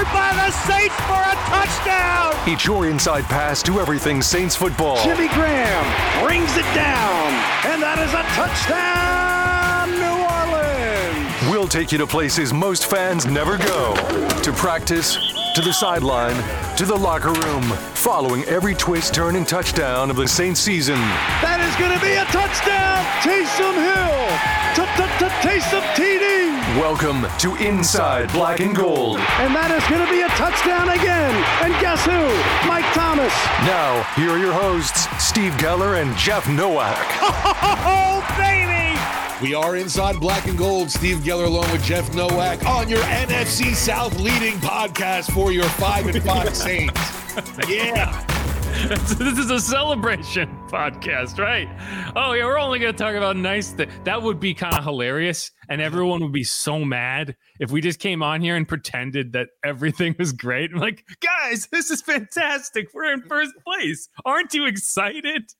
Covered by the Saints for a touchdown. Each your inside pass to everything Saints football. Jimmy Graham brings it down, and that is a touchdown, New Orleans. We'll take you to places most fans never go. To practice, to the sideline, to the locker room, following every twist, turn, and touchdown of the Saints season. That is going to be a touchdown, Taysom Hill, Taysom TD, Welcome to Inside Black and Gold. and that is going to be a touchdown again. And guess who? Mike Thomas. Now, here are your hosts, Steve Geller and Jeff Nowak. Oh, baby! We are inside black and gold. Steve Geller along with Jeff Nowak on your NFC South leading podcast for your five and five Saints. Yeah. this is a celebration podcast, right? Oh, yeah, we're only going to talk about nice things. That would be kind of hilarious. And everyone would be so mad if we just came on here and pretended that everything was great. I'm like, guys, this is fantastic. We're in first place. Aren't you excited?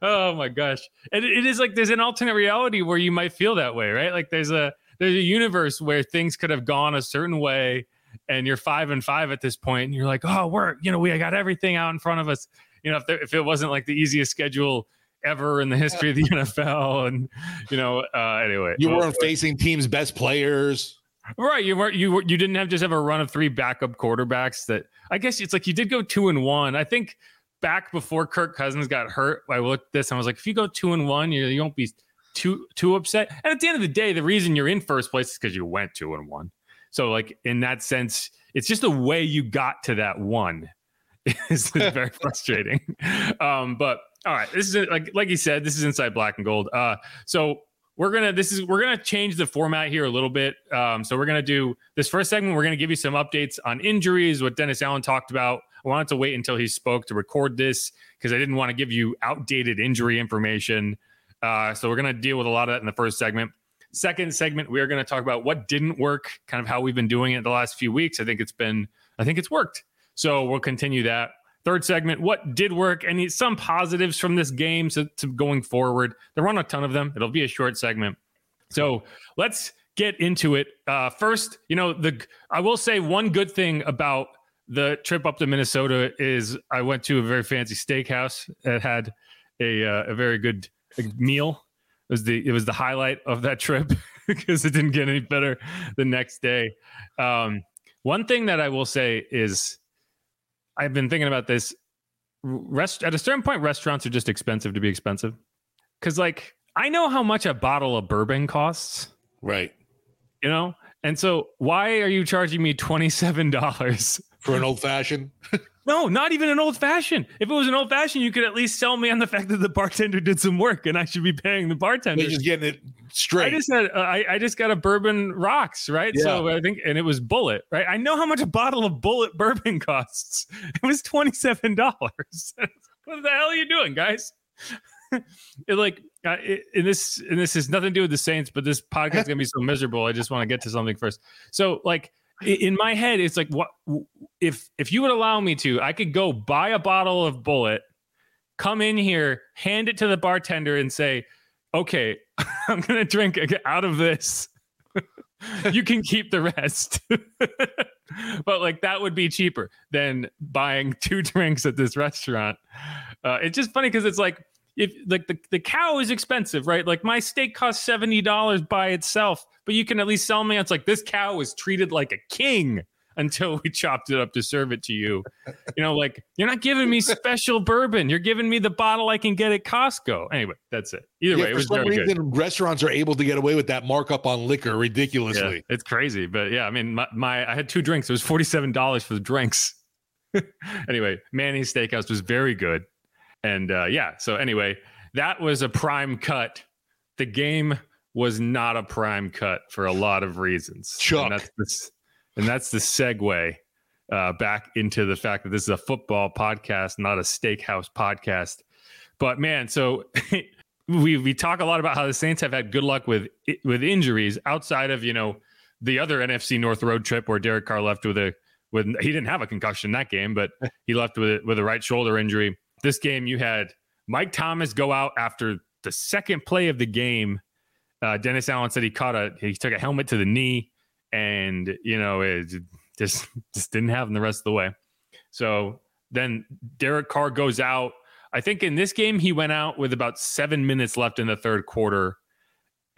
Oh my gosh. And it is like there's an alternate reality where you might feel that way, right? Like there's a there's a universe where things could have gone a certain way and you're five and five at this point, and you're like, oh, we're you know we got everything out in front of us. You know, if there, if it wasn't like the easiest schedule ever in the history of the NFL, and you know, uh, anyway, You weren't facing team's best players. right. You weren't you were, you didn't have just have a run of three backup quarterbacks. That I guess it's like you did go two and one. I think back before Kirk Cousins got hurt, I looked at this and I was like, if you go two and one, you, you won't be too too upset. And at the end of the day, the reason you're in first place is because you went two and one. So like in that sense, it's just the way you got to that one is very frustrating. Um, but all right, this is like like you said, this is inside black and gold. Uh, so we're gonna this is we're gonna change the format here a little bit. Um, so we're gonna do this first segment. We're gonna give you some updates on injuries, what Dennis Allen talked about. I wanted to wait until he spoke to record this because I didn't want to give you outdated injury information. Uh, so we're gonna deal with a lot of that in the first segment. Second segment, we are going to talk about what didn't work, kind of how we've been doing it the last few weeks. I think it's been, I think it's worked. So we'll continue that. Third segment, what did work? And some positives from this game to going forward. There aren't a ton of them. It'll be a short segment. So let's get into it. Uh, first, you know, the I will say one good thing about the trip up to Minnesota is I went to a very fancy steakhouse that had a uh, a very good meal. It was the it was the highlight of that trip because it didn't get any better the next day. Um, one thing that I will say is I've been thinking about this. Rest at a certain point, restaurants are just expensive to be expensive. Because like I know how much a bottle of bourbon costs, Right. you know, and so why are you charging me twenty seven dollars For an old fashioned. No, not even an old fashioned. If it was an old fashioned, you could at least sell me on the fact that the bartender did some work and I should be paying the bartender. They're just getting it straight. I just had uh, I, I just got a bourbon rocks right. Yeah. So I think and it was Bulleit right. I know how much a bottle of Bulleit bourbon costs. It was twenty seven dollars. what the hell are you doing, guys? it like uh, it, and this and this has nothing to do with the Saints, but this podcast is gonna be so miserable. I just want to get to something first. So like in my head, it's like what if if you would allow me to, I could go buy a bottle of Bulleit, come in here, hand it to the bartender, and say, "Okay, I'm gonna drink out of this. you can keep the rest." but like that would be cheaper than buying two drinks at this restaurant. Uh, it's just funny because it's like if like the, the cow is expensive, right? Like my steak costs seventy dollars by itself, but you can at least sell me. It's like this cow was treated like a king until we chopped it up to serve it to you. You know, like you're not giving me special bourbon. You're giving me the bottle I can get at Costco. Anyway, that's it. Either Yeah, way, it for was some very reason, good. restaurants are able to get away with that markup on liquor ridiculously. Yeah, it's crazy, but yeah, I mean, my, my I had two drinks. It was forty seven dollars for the drinks. anyway, Manny's Steakhouse was very good, and uh, yeah. So anyway, that was a prime cut. The game was not a prime cut for a lot of reasons. Chuck. and that's the, and that's the segue uh, back into the fact that this is a football podcast, not a steakhouse podcast. But man, so we we talk a lot about how the Saints have had good luck with with injuries outside of you know the other NFC North road trip where Derek Carr left with a with he didn't have a concussion that game, but he left with with a right shoulder injury. This game you had Mike Thomas go out after the second play of the game. Uh, Dennis Allen said he caught a he took a helmet to the knee, and you know it just just didn't happen the rest of the way. So then Derek Carr goes out. I think in this game he went out with about seven minutes left in the third quarter.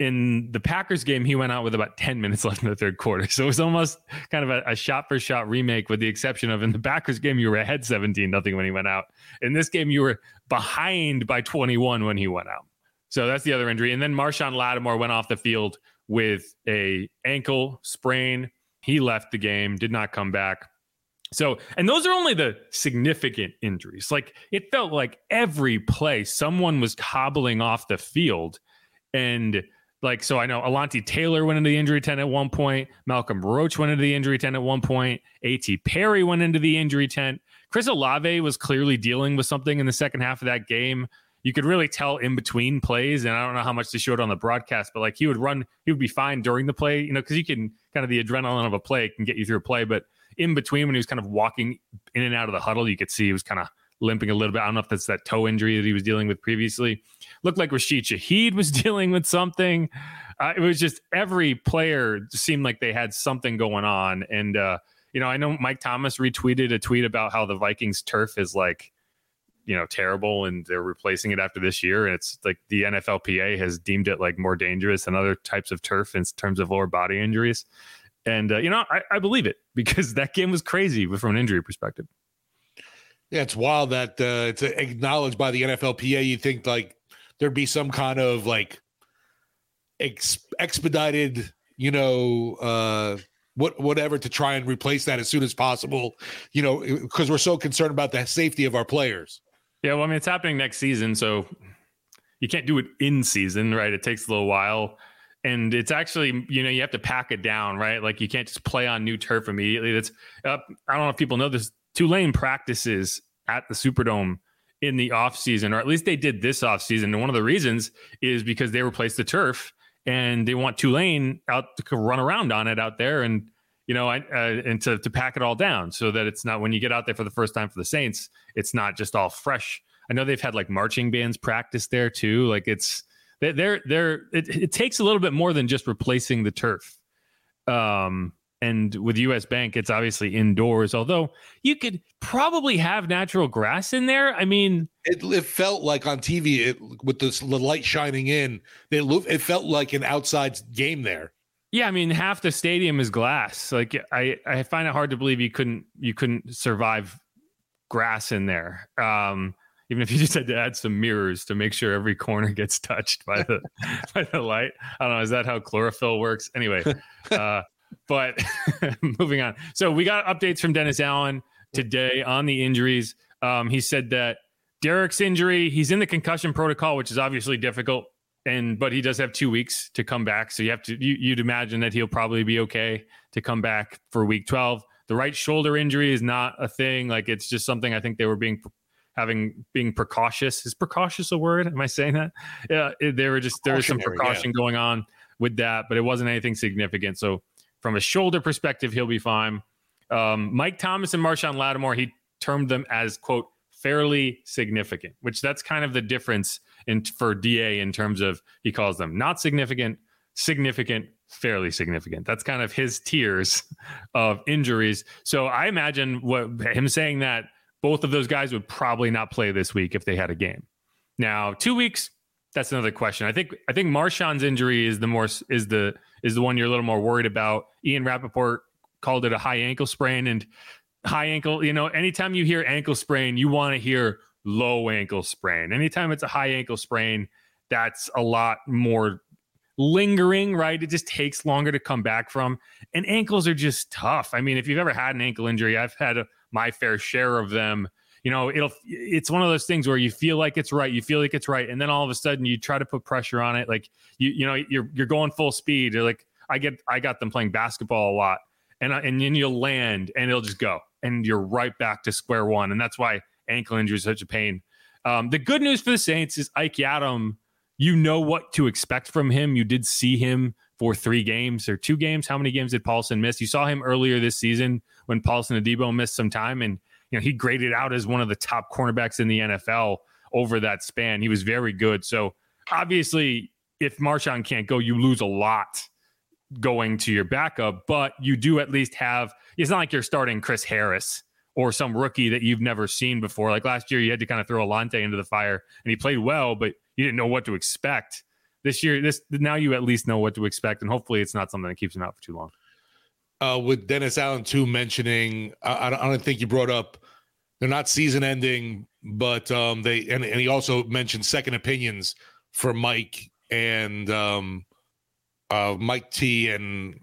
In the Packers game, he went out with about 10 minutes left in the third quarter. So it was almost kind of a, a shot for shot remake, with the exception of in the Packers game, you were ahead 17 nothing when he went out. In this game, you were behind by 21 when he went out. So that's the other injury. And then Marshon Lattimore went off the field with a ankle sprain. He left the game, did not come back. So, and those are only the significant injuries. Like it felt like every play someone was hobbling off the field. And like, so I know Alontae Taylor went into the injury tent at one point. Malcolm Roach went into the injury tent at one point. A.T. Perry went into the injury tent. Chris Olave was clearly dealing with something in the second half of that game. You could really tell in between plays, and I don't know how much they showed on the broadcast, but like he would run, he would be fine during the play, you know, because you can kind of the adrenaline of a play can get you through a play, but in between when he was kind of walking in and out of the huddle, you could see he was kind of limping a little bit. I don't know if that's that toe injury that he was dealing with previously. Looked like Rashid Shaheed was dealing with something. Uh, it was just every player seemed like they had something going on. And, uh, you know, I know Mike Thomas retweeted a tweet about how the Vikings turf is like, you know, terrible and they're replacing it after this year. And it's like the NFLPA has deemed it like more dangerous than other types of turf in terms of lower body injuries. And, uh, you know, I, I believe it because that game was crazy from an injury perspective. Yeah, it's wild that uh, it's acknowledged by the NFLPA. You think like there'd be some kind of like ex- expedited, you know, uh, what whatever to try and replace that as soon as possible. You know, because we're so concerned about the safety of our players. Yeah, well, I mean, it's happening next season, so you can't do it in season, right? It takes a little while. And it's actually, you know, you have to pack it down, right? Like you can't just play on new turf immediately. That's, uh, I don't know if people know this. Tulane practices at the Superdome in the off season, or at least they did this off season. And one of the reasons is because they replaced the turf and they want Tulane out to run around on it out there and, you know, uh, and to, to pack it all down so that it's not when you get out there for the first time for the Saints, it's not just all fresh. I know they've had like marching bands practice there too. Like it's, they- they're, they're, it, it takes a little bit more than just replacing the turf. Um, and with US Bank, it's obviously indoors, although you could probably have natural grass in there. I mean, It, it felt like on TV it, with this, the light shining in. It. It felt like an outside game there. Yeah, I mean, half the stadium is glass. Like I, I find it hard to believe you couldn't you couldn't survive grass in there. Um, even if you just had to add some mirrors to make sure every corner gets touched by the by the light. I don't know. Is that how chlorophyll works? Anyway, uh, but moving on. So we got updates from Dennis Allen. today on the injuries. Um, he said that Derek's injury, he's in the concussion protocol, which is obviously difficult, and but he does have two weeks to come back. So you have to you, you'd imagine that he'll probably be okay to come back for week twelve. The right shoulder injury is not a thing; like it's just something I think they were being having being precautious. Is precautious a word? Am I saying that? Yeah, they were just there was some precaution yeah. going on with that, but it wasn't anything significant. So from a shoulder perspective, he'll be fine. Um, Mike Thomas and Marshon Lattimore, he termed them as quote fairly significant, which that's kind of the difference in for Da in terms of he calls them not significant, significant, fairly significant. That's kind of his tiers of injuries. So I imagine what him saying that both of those guys would probably not play this week if they had a game. Now, two weeks, that's another question. I think I think Marshon's injury is the more is the is the one you're a little more worried about. Ian Rapoport called it a high ankle sprain and high ankle, you know, anytime you hear ankle sprain, you want to hear low ankle sprain. Anytime it's a high ankle sprain, that's a lot more lingering, right? It just takes longer to come back from. And ankles are just tough. I mean, if you've ever had an ankle injury, I've had a, my fair share of them. You know, it'll it's one of those things where you feel like it's right, you feel like it's right, and then all of a sudden you try to put pressure on it. Like you, you know, you're you're going full speed. You're like, I get I got them playing basketball a lot. And, and then you'll land and it'll just go and you're right back to square one. And that's why ankle injury is such a pain. Um, the good news for the Saints is Ike Yiadom. You know what to expect from him. You did see him for three games or two games. How many games did Paulson miss? You saw him earlier this season when Paulson Adebo missed some time, and you know he graded out as one of the top cornerbacks in the NFL over that span. He was very good. So obviously, if Marshon can't go, you lose a lot going to your backup, but you do at least have it's not like you're starting Chris Harris or some rookie that you've never seen before. Like last year, you had to kind of throw Alontae into the fire and he played well, but you didn't know what to expect. This year, this now you at least know what to expect, and hopefully, it's not something that keeps him out for too long. Uh, with Dennis Allen too mentioning, I, I don't think you brought up they're not season ending, but um, they and, and he also mentioned second opinions for Mike and um, uh, Mike T and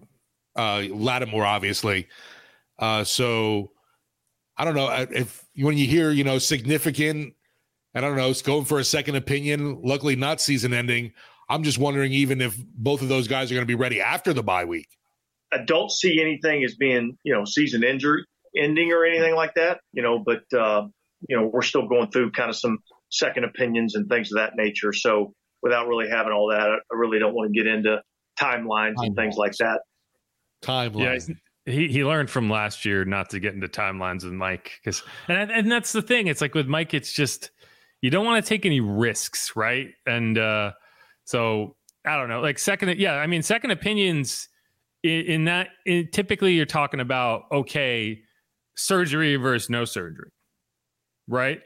uh, Lattimore, obviously. Uh, so I don't know if when you hear, you know, significant, I don't know, it's going for a second opinion. Luckily, not season ending. I'm just wondering even if both of those guys are going to be ready after the bye week. I don't see anything as being, you know, season injury ending or anything like that, you know, but, uh, you know, we're still going through kind of some second opinions and things of that nature. So without really having all that, I really don't want to get into timelines and things like that. Timelines. Yeah, he he learned from last year not to get into timelines with Mike because and and that's the thing. It's like with Mike, it's just you don't want to take any risks, right? And uh, so I don't know. Like second, yeah, I mean, second opinions in, in that in, typically you're talking about okay, surgery versus no surgery, right?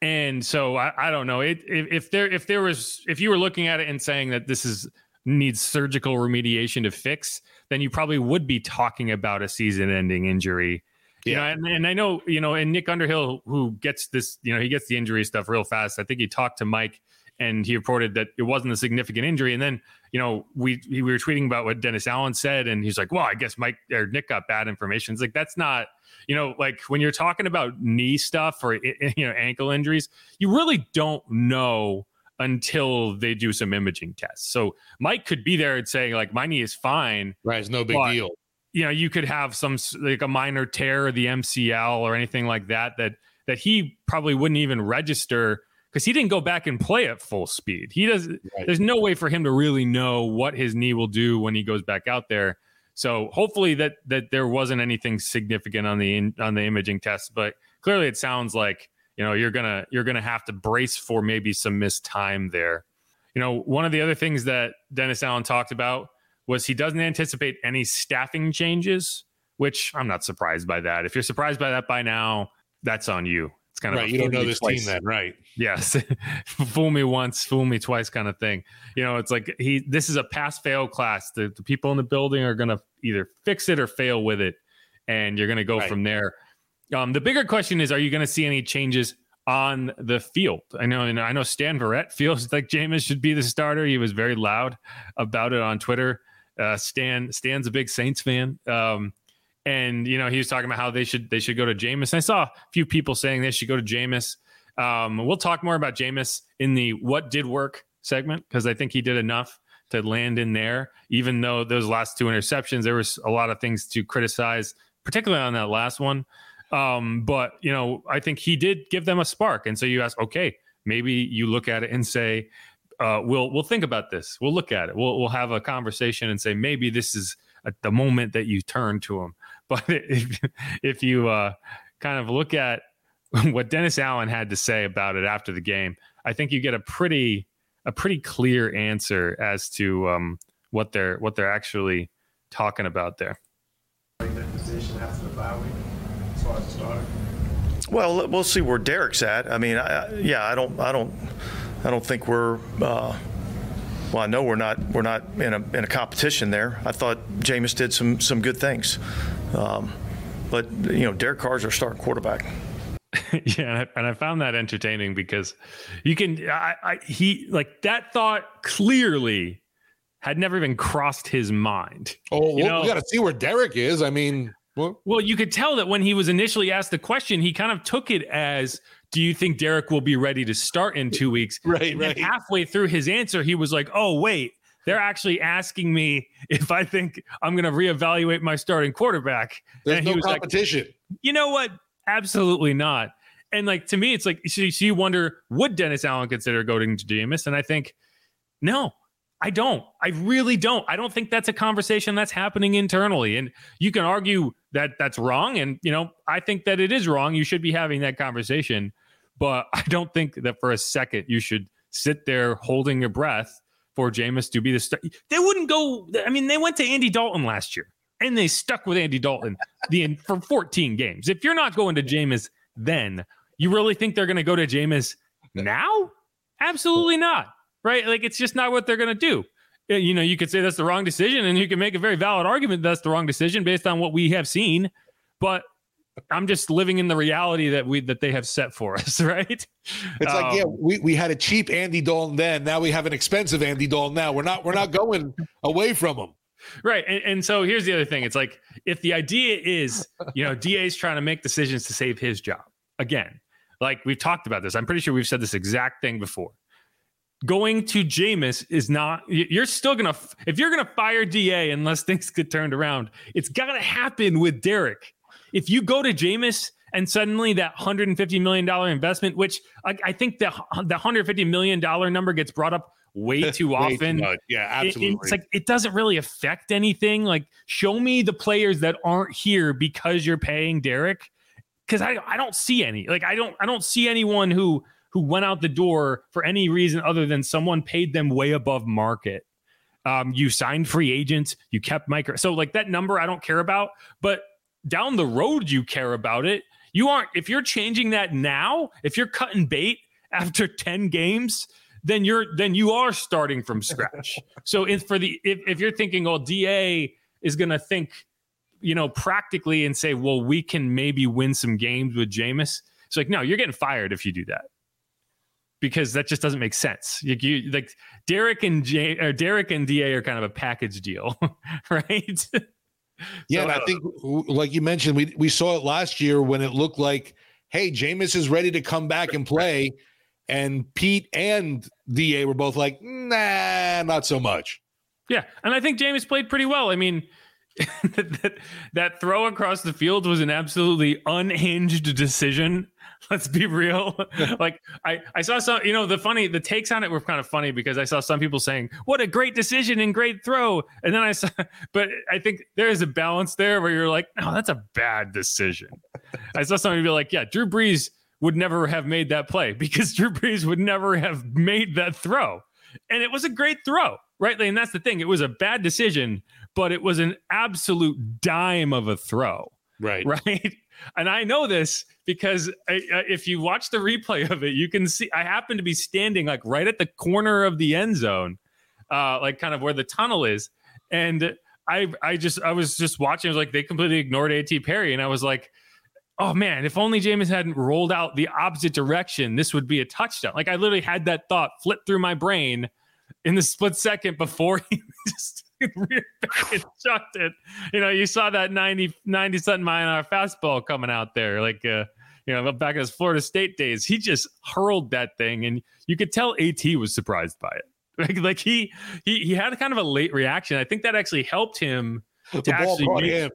And so I, I don't know it, if, if there if there was if you were looking at it and saying that this is needs surgical remediation to fix, then you probably would be talking about a season-ending injury. Yeah. You know, and, and I know, you know, and Nick Underhill, who gets this, you know, he gets the injury stuff real fast. I think he talked to Mike and he reported that it wasn't a significant injury. And then, you know, we we were tweeting about what Dennis Allen said, and he's like, "Well, I guess Mike or Nick got bad information." It's like that's not, you know, like when you're talking about knee stuff or you know ankle injuries, you really don't know until they do some imaging tests. So Mike could be there and saying like my knee is fine. Right, it's no big but, deal. You know, you could have some like a minor tear of the MCL or anything like that that that he probably wouldn't even register because he didn't go back and play at full speed. He does. Right. There's no way for him to really know what his knee will do when he goes back out there. So hopefully that that there wasn't anything significant on the on the imaging test, but clearly it sounds like you know you're gonna you're gonna have to brace for maybe some missed time there you know one of the other things that dennis allen talked about was he doesn't anticipate any staffing changes which i'm not surprised by that if you're surprised by that by now that's on you kind right, of you don't know this twice. team then right yes fool me once fool me twice kind of thing you know it's like he this is a pass fail class the, the people in the building are gonna either fix it or fail with it and you're gonna go right. from there um, the bigger question is: Are you going to see any changes on the field? I know, and I know Stan Verrett feels like Jameis should be the starter. He was very loud about it on Twitter. Uh, Stan Stan's a big Saints fan. Um, and you know he was talking about how they should they should go to Jameis. I saw a few people saying they should go to Jameis. Um, we'll talk more about Jameis in the what did work segment because I think he did enough to land in there. Even though those last two interceptions, there was a lot of things to criticize, particularly on that last one. Um, but you know, I think he did give them a spark, and so you ask, okay, maybe you look at it and say, uh, we'll we'll think about this. We'll look at it. We'll we'll have a conversation and say maybe this is at the moment that you turn to him. But if if you uh, kind of look at what Dennis Allen had to say about it after the game, I think you get a pretty a pretty clear answer as to um, what they're what they're actually talking about there. Well, we'll see where Derek's at. I mean, I, yeah, I don't, I don't, I don't think we're. Uh, well, I know we're not we're not in a in a competition there. I thought Jameis did some some good things, um, but you know, Derek Carr's our starting quarterback. yeah, and I found that entertaining because you can, I, I, he like that thought clearly had never even crossed his mind. Oh, you know? we got to see where Derek is. I mean, well, well, you could tell that when he was initially asked the question, he kind of took it as, "Do you think Derek will be ready to start in two weeks?" right, and right. halfway through his answer, he was like, "Oh, wait." They're actually asking me if I think I'm going to reevaluate my starting quarterback. There's and no competition. Like, you know what? Absolutely not. And like to me, it's like so you wonder would Dennis Allen consider going to Jameis? And I think no, I don't. I really don't. I don't think that's a conversation that's happening internally. And you can argue that that's wrong. And you know, I think that it is wrong. You should be having that conversation. But I don't think that for a second you should sit there holding your breath for Jameis to be the star. They wouldn't go. I mean, they went to Andy Dalton last year and they stuck with Andy Dalton the for 14 games. If you're not going to Jameis then, you really think they're going to go to Jameis now? Absolutely not. Right? Like it's just not what they're going to do. Uh, you know, you could say that's the wrong decision, and you can make a very valid argument that's the wrong decision based on what we have seen. But I'm just living in the reality that we that they have set for us, right? It's um, like, yeah, um, we, we had a cheap Andy Dalton then. Now we have an expensive Andy Dalton now. We're not we're not going away from him. Right. And, and so here's the other thing. It's like if the idea is, you know, DA's trying to make decisions to save his job, again, like we've talked about this. I'm pretty sure we've said this exact thing before. Going to Jameis is not, you're still going to, if you're going to fire DA unless things get turned around, it's got to happen with Derek. If you go to Jameis and suddenly that $150 million investment, which I, I think the, the $150 million number gets brought up way too way often. Too yeah, absolutely. It, it's like it doesn't really affect anything. Like, show me the players that aren't here because you're paying Derek because I I don't see any. Like I don't I don't see anyone who who went out the door for any reason other than someone paid them way above market. Um, you signed free agents, you kept micro. So like that number I don't care about, but down the road you care about it. You aren't if you're changing that now, if you're cutting bait after 10 games, then you're then you are starting from scratch. so if for the if, if you're thinking, oh, DA is gonna think you know, practically and say, well, we can maybe win some games with Jameis. It's like, no, you're getting fired if you do that because that just doesn't make sense. You, you, like Derek and J, or Derek and Da are kind of a package deal, right? Yeah, so, and I, I think, know. like you mentioned, we we saw it last year when it looked like, hey, Jameis is ready to come back and play, and Pete and Da were both like, nah, not so much. Yeah, and I think Jameis played pretty well. I mean, that, that throw across the field was an absolutely unhinged decision. Let's be real. like I, I saw some, you know, the funny, the takes on it were kind of funny because I saw some people saying, "What a great decision and great throw," and then I saw, but I think there is a balance there where you're like, "No, that's a bad decision." I saw somebody be like, "Yeah, Drew Brees would never have made that play because Drew Brees would never have made that throw," and it was a great throw, right? And that's the thing; it was a bad decision but it was an absolute dime of a throw. Right. Right. And I know this because I, if you watch the replay of it, you can see I happen to be standing like right at the corner of the end zone, uh, like kind of where the tunnel is. And I, I just, I was just watching. I was like, they completely ignored A.T. Perry. And I was like, oh man, if only Jameis hadn't rolled out the opposite direction, this would be a touchdown. Like I literally had that thought flip through my brain in the split second before he just chucked it. You know, you saw that 90, 90 something mile an hour fastball coming out there, like uh, you know, back in his Florida State days. He just hurled that thing, and you could tell A.T. was surprised by it. Like, like he he he had kind of a late reaction. I think that actually helped him to the actually make- him.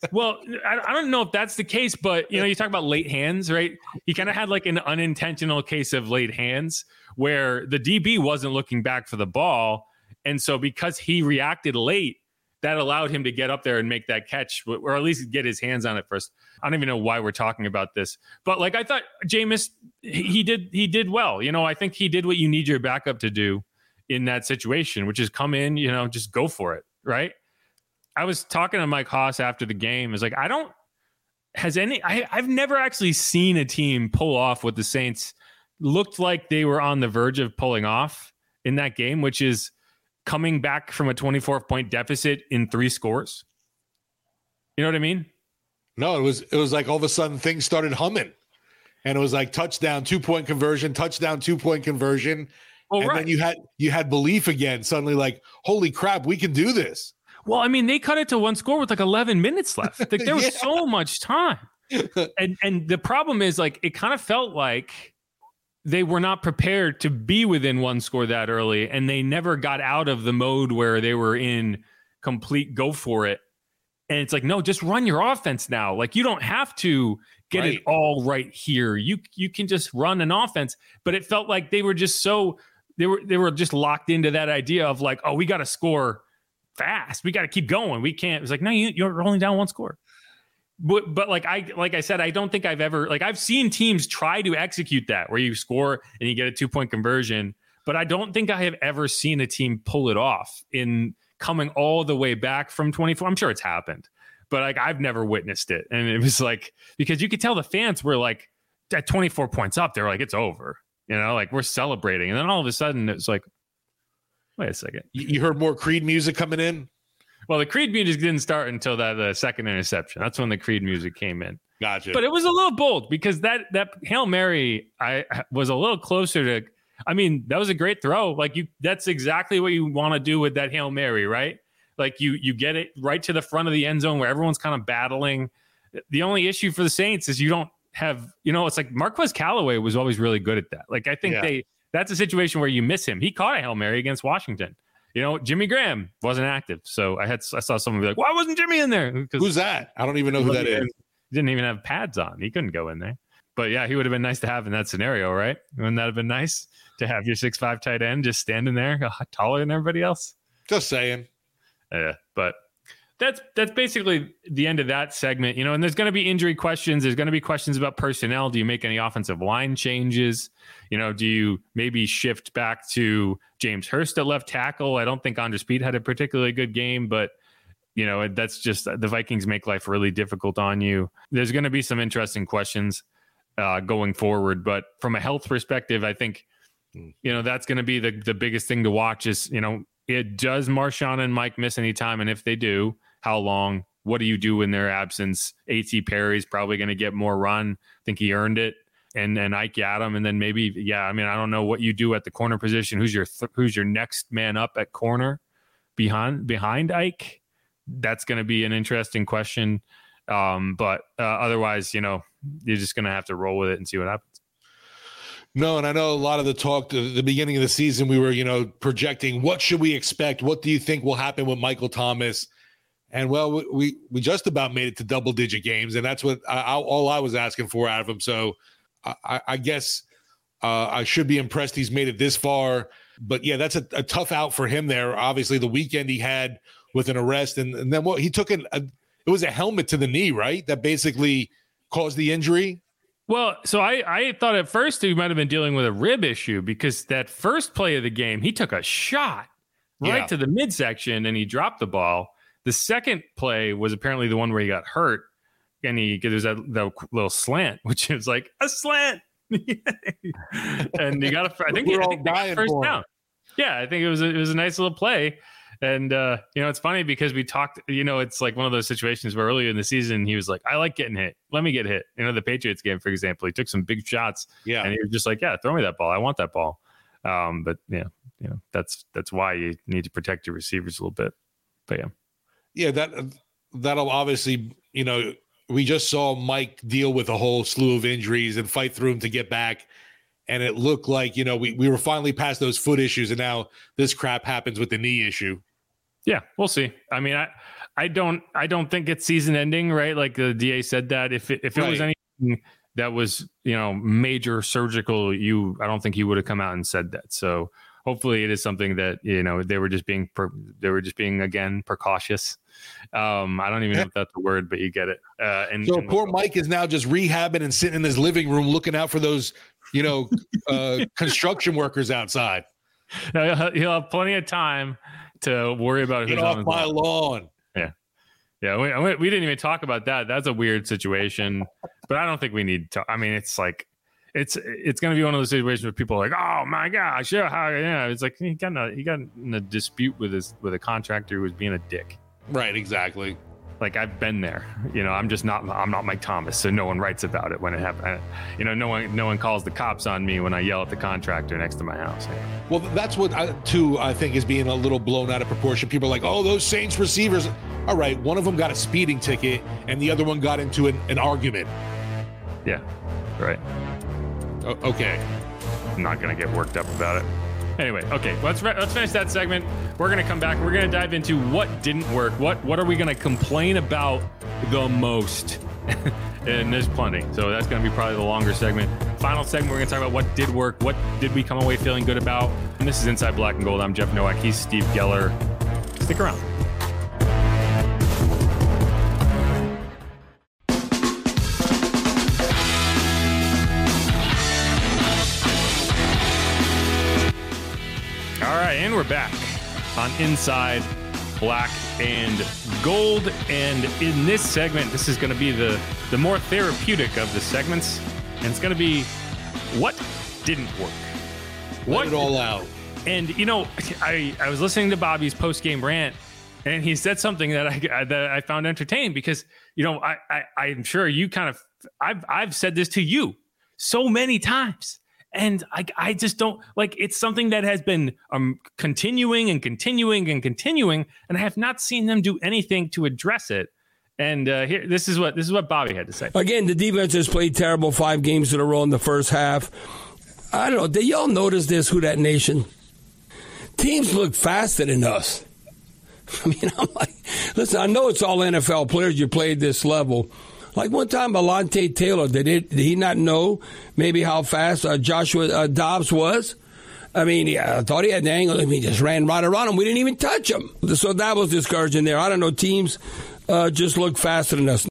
well, I, I don't know if that's the case, but you know, you talk about late hands, right? He kind of had like an unintentional case of late hands where the DB wasn't looking back for the ball. And so because he reacted late, that allowed him to get up there and make that catch, or at least get his hands on it first. I don't even know why we're talking about this, but like I thought Jameis, he did he did well. You know, I think he did what you need your backup to do in that situation, which is come in, you know, just go for it, right? I was talking to Mike Hoss after the game. Is like I don't has any I, I've never actually seen a team pull off what the Saints looked like they were on the verge of pulling off in that game, which is coming back from a 24 point deficit in three scores. You know what I mean? No, it was it was like all of a sudden things started humming, and it was like touchdown, two point conversion, touchdown, two point conversion, Well, and right. then you had you had belief again. Suddenly, like holy crap, we can do this. Well, I mean, they cut it to one score with like 11 minutes left. Like there was Yeah. so much time. and and the problem is like it kind of felt like they were not prepared to be within one score that early and they never got out of the mode where they were in complete go for it. And it's like, no, just run your offense now. Like you don't have to get Right. it all right here. You you can just run an offense. But it felt like they were just so they were they were just locked into that idea of like, oh, we got to score fast. We got to keep going. We can't. It's like, no, you, you're only down one score. But, but like I like I said, I don't think I've ever like I've seen teams try to execute that where you score and you get a two point conversion, but I don't think I have ever seen a team pull it off in coming all the way back from 24. I'm sure it's happened, but like I've never witnessed it. And it was like because you could tell the fans were like at 24 points up, they're like, it's over. You know, like we're celebrating. And then all of a sudden it's like, wait a second. You, you heard more Creed music coming in. Well, the Creed music didn't start until that uh, second interception. That's when the Creed music came in. Gotcha. But it was a little bold because that that Hail Mary I was a little closer to I mean, that was a great throw. Like you that's exactly what you want to do with that Hail Mary, right? Like you you get it right to the front of the end zone where everyone's kind of battling. The only issue for the Saints is you don't have, you know, it's like Marquez Callaway was always really good at that. Like I think Yeah. they that's a situation where you miss him. He caught a Hail Mary against Washington. You know, Jimmy Graham wasn't active. So I had I saw someone be like, Why wasn't Jimmy in there?" Who's that? I don't even know who that is. he didn't even have pads on. He couldn't go in there. But yeah, he would have been nice to have in that scenario, right? Wouldn't that have been nice to have your six five tight end just standing there, uh, taller than everybody else? Just saying. Yeah, but that's that's basically the end of that segment. You know, and there's going to be injury questions. There's going to be questions about personnel. Do you make any offensive line changes? You know, do you maybe shift back to James Hurst at left tackle? I don't think Andrus Peat had a particularly good game, but you know that's just the Vikings make life really difficult on you. There's going to be some interesting questions uh, going forward, but from a health perspective, I think you know that's going to be the the biggest thing to watch. Is you know it does Marshon and Mike miss any time, and if they do, how long? What do you do in their absence? A.T. Perry's probably going to get more run. I think he earned it, and and Ike Yiadom, and then maybe yeah. I mean, I don't know what you do at the corner position. Who's your th- who's your next man up at corner behind behind Ike? That's going to be an interesting question. Um, but uh, otherwise, you know, you're just going to have to roll with it and see what happens. No, and I know a lot of the talk the beginning of the season, we were, you know, projecting what should we expect? What do you think will happen with Michael Thomas? And well, we we, we just about made it to double digit games, and that's what I, I, all I was asking for out of him. So I, I- I guess uh, I should be impressed he's made it this far. But yeah, that's a, a tough out for him there. Obviously, the weekend he had with an arrest, and, and then what he took an a, it was a helmet to the knee, right? That basically caused the injury. Well, so I, I thought at first he might have been dealing with a rib issue because that first play of the game, he took a shot right Yeah. to the midsection and he dropped the ball. The second play was apparently the one where he got hurt and he there's that, that little slant, which is like a slant. and you got a, I think, We're I think got dying first for him. down. Yeah, I think it was a, it was a nice little play. And uh, you know, it's funny because we talked, you know, it's like one of those situations where earlier in the season he was like, I like getting hit. Let me get hit. You know, the Patriots game, for example, he took some big shots Yeah, and he was just like, Yeah, throw me that ball. I want that ball. Um, but yeah, you know, that's that's why you need to protect your receivers a little bit. But yeah, yeah, that that'll obviously, you know, we just saw Mike deal with a whole slew of injuries and fight through them to get back. And it looked like, you know, we, we were finally past those foot issues and now this crap happens with the knee issue. Yeah, we'll see. I mean, I I don't I don't think it's season ending, right? Like the DA said that if it, if it right. was anything that was, you know, major surgical, you I don't think he would have come out and said that. So hopefully it is something that you know they were just being they were just being again precautious. Um i don't even know if that's the word but you get it. Uh and so and poor mike is now just rehabbing and sitting in his living room looking out for those you know uh construction workers outside. He'll have plenty of time to worry about Get off my lawn. Yeah. Yeah we, we didn't even talk about that. That's a weird situation but i don't think we need to i mean it's like it's it's going to be one of those situations where people are like, "Oh my gosh, yeah, how, yeah." It's like he got in a, he got in a dispute with his with a contractor who was being a dick. Right, exactly. Like I've been there. You know, I'm just not I'm not Mike Thomas, so no one writes about it when it happens. You know, no one no one calls the cops on me when I yell at the contractor next to my house. Well, that's what I, too I think is being a little blown out of proportion. People are like, "Oh, those Saints receivers." All right, one of them got a speeding ticket, and the other one got into an, an argument. Yeah, right Oh, okay. I'm not to get worked up about it. Anyway, okay, let's let's finish that segment. We're gonna come back. We're gonna dive into what didn't work. What what are we gonna complain about the most? and there's plenty. So that's gonna be probably the longer segment. Final segment, we're gonna talk about what did work. What did we come away feeling good about? And this is Inside Black and Gold. I'm Jeff Nowak. He's Steve Geller. Stick around. And we're back on Inside Black and Gold. And in this segment, this is going to be the, the more therapeutic of the segments. And it's going to be what didn't work. Let what it all out. And, you know, I, I was listening to Bobby's post game rant, and he said something that I, that I found entertaining because, you know, I, I, I'm sure you kind of, I've, I've said this to you so many times and I, I just don't like it's something that has been um, continuing and continuing and continuing, and I have not seen them do anything to address it. And uh, here, this is what this is what Bobby had to say. Again, the defense has played terrible five games in a row in the first half. I don't know. Did y'all notice this? Who that nation? Teams look faster than us. I mean, I'm like, listen. I know it's all NFL players. You played this level, like one time, Alontae Taylor, did, it, did he not know maybe how fast uh, Joshua uh, Dobbs was? I mean, yeah, I thought he had the angle. I mean, he just ran right around him. We didn't even touch him. So that was discouraging there. I don't know. Teams uh, just look faster than us.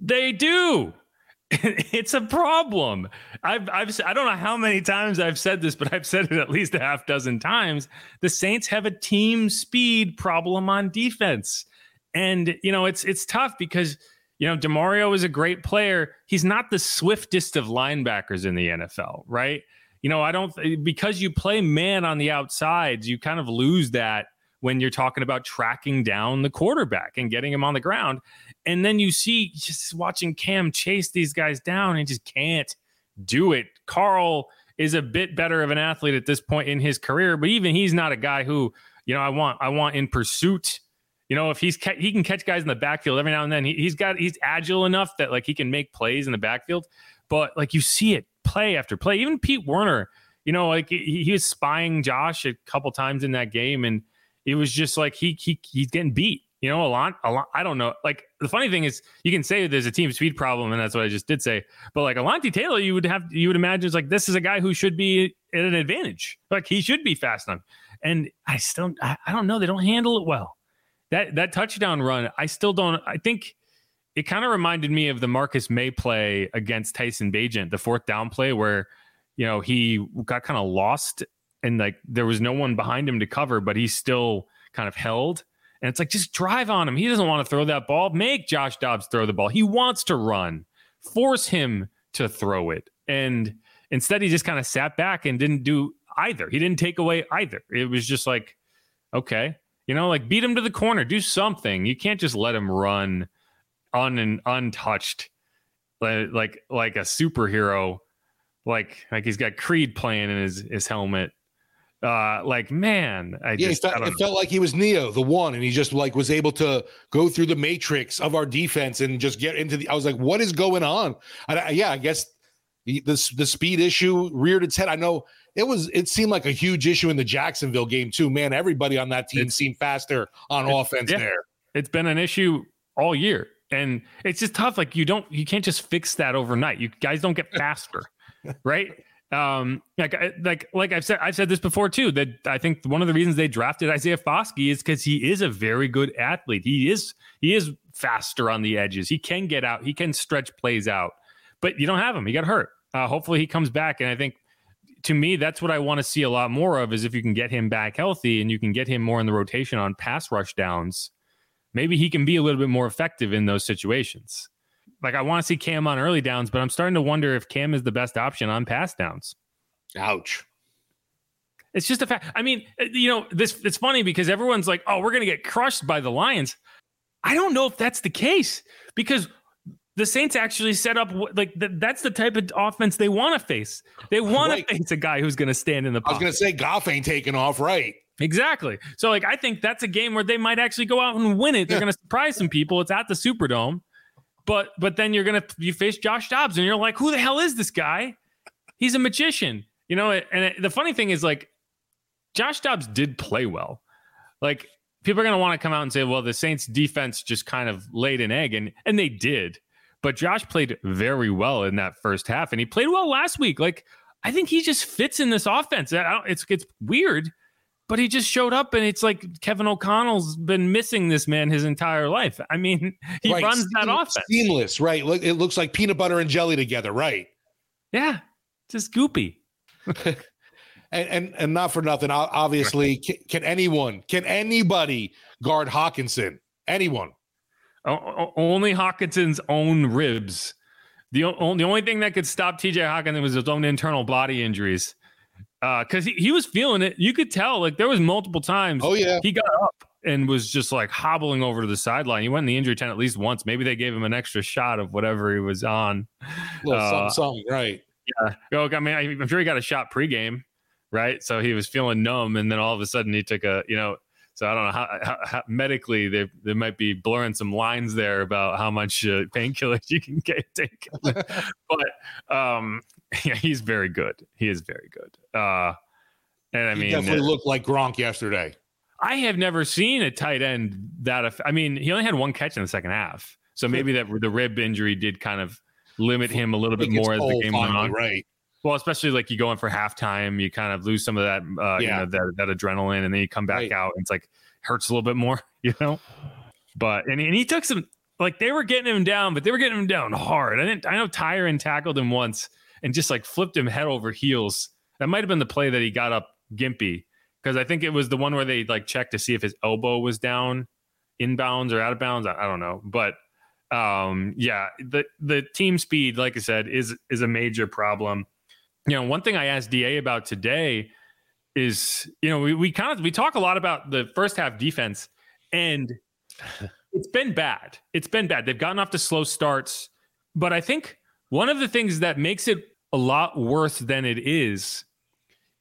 They do. it's a problem. I've, I've, I don't know how many times I've said this, but I've said it at least a half dozen times. The Saints have a team speed problem on defense, and you know it's it's tough because you know, Demario is a great player. He's not the swiftest of linebackers in the NFL, right? You know, I don't because you play man on the outsides, you kind of lose that when you're talking about tracking down the quarterback and getting him on the ground. And then you see just watching Cam chase these guys down and just can't do it. Carl is a bit better of an athlete at this point in his career, but even he's not a guy who, you know, I want I want in pursuit you know, if he's ca- he can catch guys in the backfield every now and then. He, he's got he's agile enough that like he can make plays in the backfield. But like you see it play after play. Even Pete Werner, you know, like he, he was spying Josh a couple times in that game, and it was just like he he he's getting beat. You know, a lot, a lot. I don't know. Like the funny thing is, you can say there's a team speed problem, and that's what I just did say. But like Alontae Taylor, you would have you would imagine it's like this is a guy who should be at an advantage. Like he should be fast enough. And I still, I, I don't know. They don't handle it well that that touchdown run, I still don't. I think it kind of reminded me of the Marcus Maye play against Tyson Bagent, the fourth down play where you know he got kind of lost and like there was no one behind him to cover, but he still kind of held. And it's like just drive on him. He doesn't want to throw that ball. Make Josh Dobbs throw the ball. He wants to run. Force him to throw it. And instead, he just kind of sat back and didn't do either. He didn't take away either. It was just like, okay, you know, like beat him to the corner, do something. You can't just let him run on and untouched, like like a superhero, like like he's got Creed playing in his his helmet. Uh, like man, I yeah, just it, felt, it felt like he was Neo, the one, and he just like was able to go through the matrix of our defense and just get into the. I was like, what is going on? And I, yeah, I guess the, the speed issue reared its head. I know it was. It seemed like a huge issue in the Jacksonville game too. Man, everybody on that team It's- seemed faster on offense yeah. there. it's been an issue all year and it's just tough like you don't you can't just fix that overnight you guys don't get faster right um like I- like like i've said i've said this before too that i think one of the reasons they drafted isaiah foskey is because he is a very good athlete he is he is faster on the edges he can get out he can stretch plays out but you don't have him he got hurt uh, hopefully he comes back and i think to me that's what i want to see a lot more of is if you can get him back healthy and you can get him more in the rotation on pass rush downs maybe he can be a little bit more effective in those situations. Like I want to see Cam on early downs, but I'm starting to wonder if Cam is the best option on pass downs. Ouch. It's just a fact. I mean, uh, you know, this it's funny because everyone's like, "Oh, we're going to get crushed by the Lions." I don't know if that's the case because the Saints actually set up like th- that's the type of offense they want to face. They want Right. to face a guy who's going to stand in the I was gonna say Goff ain't taking off, right? Exactly. So, like, I think that's a game where they might actually go out and win it. They're Yeah. going to surprise some people. It's at the Superdome, but but then you're gonna you face Josh Dobbs, and you're like, who the hell is this guy? He's a magician, you know. And it, the funny thing is, like, Josh Dobbs did play well. Like, people are gonna want to come out and say, well, the Saints defense just kind of laid an egg, and and they did. But Josh played very well in that first half, and he played well last week. Like, I think he just fits in this offense. It's it's weird but he just showed up and it's like Kevin O'Connell's been missing this man his entire life. I mean, he Right. runs that Seam- offense. Seamless, right? It looks like peanut butter and jelly together, right? Yeah, just goopy. and and, and not for nothing. Obviously, can, can anyone, can anybody guard Hockenson? Anyone? O- only Hockenson's own ribs. The, o- the only thing that could stop TJ Hockenson was his own internal body injuries. Because he, he was feeling it. You could tell, like, there was multiple times Oh yeah, he got up and was just like hobbling over to the sideline. He went in the injury tent at least once. Maybe they gave him an extra shot of whatever he was on. little Uh, something, something, right? Yeah. I mean, I'm sure he got a shot pregame, right? So he was feeling numb, and then all of a sudden he took a, you know, so I don't know how, how, how medically they they might be blurring some lines there about how much uh, painkillers you can get take, but um, yeah, he's very good. He is very good. Uh, and I he mean, definitely uh, looked like Gronk yesterday. I have never seen a tight end that. I mean, he only had one catch in the second half, so maybe that the rib injury did kind of limit him a little bit more as the game went on. right? Well, especially like you go in for halftime, you kind of lose some of that, uh, you know, that, that adrenaline, and then you come back Right. out, and it's like hurts a little bit more, you know. But and, and he took some like they were getting him down, but they were getting him down hard. I didn't. I know Tyrann tackled him once and just like flipped him head over heels. That might have been the play that he got up gimpy because I think it was the one where they like checked to see if his elbow was down inbounds or out of bounds. I, I don't know, but um, yeah, the the team speed, like I said, is is a major problem. You know, one thing I asked Da about today is, you know, we, we kind of we talk a lot about the first half defense, and it's been bad. It's been bad. They've gotten off to slow starts, but I think one of the things that makes it a lot worse than it is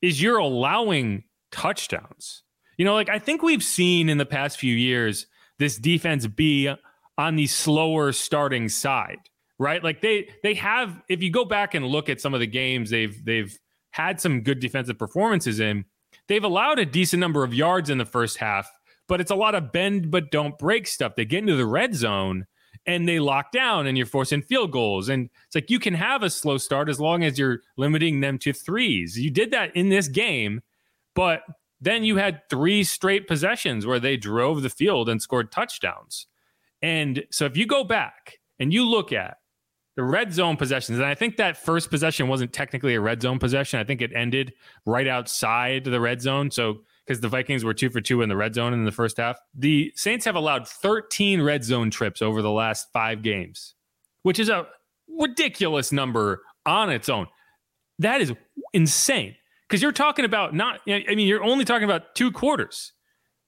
is you're allowing touchdowns. You know, like I think we've seen in the past few years this defense be on the slower starting side, right? Like they they have if you go back and look at some of the games they've they've had some good defensive performances in, they've allowed a decent number of yards in the first half, but it's a lot of bend but don't break stuff. They get into the red zone and they lock down and you're forcing field goals. And it's like you can have a slow start as long as you're limiting them to threes. You did that in this game, but then you had three straight possessions where they drove the field and scored touchdowns. And so if you go back and you look at the red zone possessions, and I think that first possession wasn't technically a red zone possession. I think it ended right outside the red zone. So because the Vikings were two for two in the red zone in the first half, the Saints have allowed 13 red zone trips over the last five games, which is a ridiculous number on its own. That is insane because you're talking about not, I mean, you're only talking about two quarters.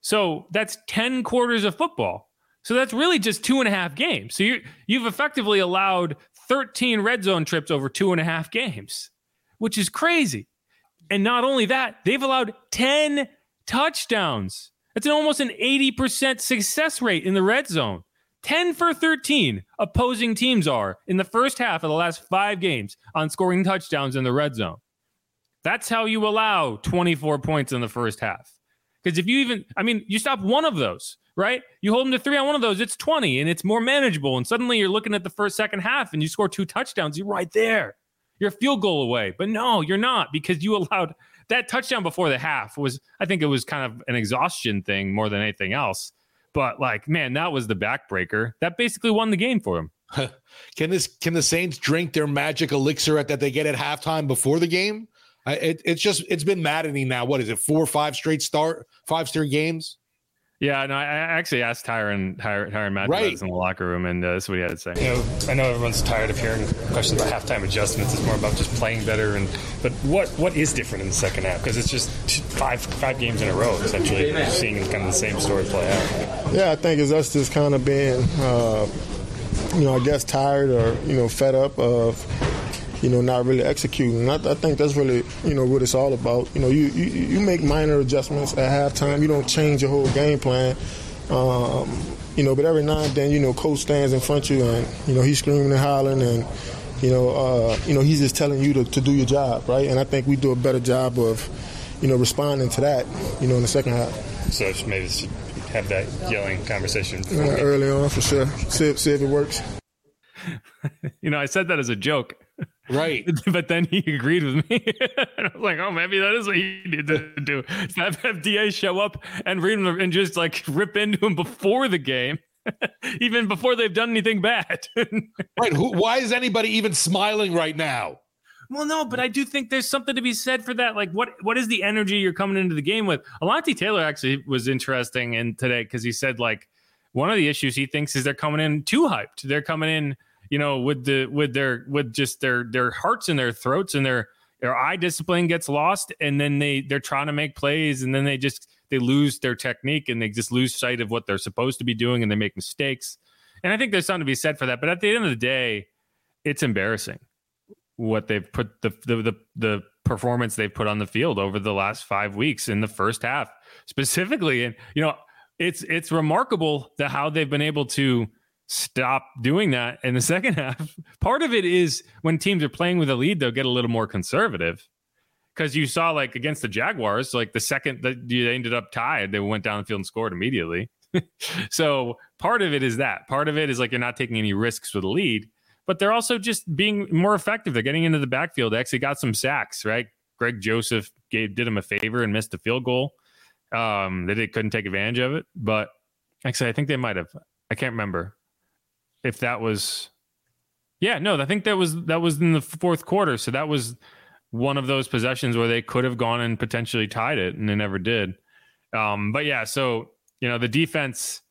So that's 10 quarters of football. So that's really just two and a half games. So you you've effectively allowed 13 red zone trips over two and a half games, which is crazy. And not only that, they've allowed 10 touchdowns. That's an almost an 80% success rate in the red zone. 10 for 13 opposing teams are in the first half of the last five games on scoring touchdowns in the red zone. That's how you allow 24 points in the first half. Because if you even, I mean, you stop one of those, right? You hold them to three on one of those, it's 20 and it's more manageable. And suddenly you're looking at the first, second half and you score two touchdowns, you're right there. You're a field goal away. But no, you're not because you allowed that touchdown before the half was, I think it was kind of an exhaustion thing more than anything else. But like, man, that was the backbreaker. That basically won the game for him. can this can the Saints drink their magic elixir at, that they get at halftime before the game? I, it, it's just it's been maddening now. What is it? Four or five straight start, five straight games. Yeah, no, I actually asked Tyrann Tyrann, Tyrann Mathieu right. in the locker room, and uh, that's what he had to say. You know, I know everyone's tired of hearing questions about halftime adjustments. It's more about just playing better. And but what what is different in the second half? Because it's just five five games in a row, essentially, seeing kind of the same story play out. Yeah, I think it's us just kind of being, uh, you know, I guess tired or you know fed up of you know, not really executing. I, I, think that's really, you know, what it's all about. You know, you, you, you make minor adjustments at halftime. You don't change your whole game plan. Um, you know, but every now and then, you know, coach stands in front of you and, you know, he's screaming and hollering and, you know, uh, you know, he's just telling you to, to do your job, right? And I think we do a better job of, you know, responding to that, you know, in the second half. So maybe have that yelling conversation uh, early on for sure. See see if it works. you know, I said that as a joke. Right. but then he agreed with me. and I was like, oh, maybe that is what you need to do. Have FDA show up and read them and just like rip into him before the game. even before they've done anything bad. right. Who, why is anybody even smiling right now? Well, no, but I do think there's something to be said for that. Like, what what is the energy you're coming into the game with? Alontae Taylor actually was interesting in today because he said like one of the issues he thinks is they're coming in too hyped. They're coming in you know, with the with their with just their their hearts in their throats and their their eye discipline gets lost, and then they they're trying to make plays, and then they just they lose their technique and they just lose sight of what they're supposed to be doing, and they make mistakes. And I think there's something to be said for that. But at the end of the day, it's embarrassing what they've put the the the, the performance they've put on the field over the last five weeks in the first half specifically. And you know, it's it's remarkable that how they've been able to stop doing that in the second half. Part of it is when teams are playing with a lead, they'll get a little more conservative. Because you saw, like against the Jaguars, like the second that they ended up tied, they went down the field and scored immediately. so part of it is that. Part of it is like you're not taking any risks with a lead, but they're also just being more effective. They're getting into the backfield. They actually got some sacks, right? Greg Joseph gave did him a favor and missed a field goal. Um, they did, couldn't take advantage of it, but actually, I think they might have. I can't remember if that was yeah no i think that was that was in the fourth quarter. So that was one of those possessions where they could have gone and potentially tied it and they never did. Um, but yeah so you know the defense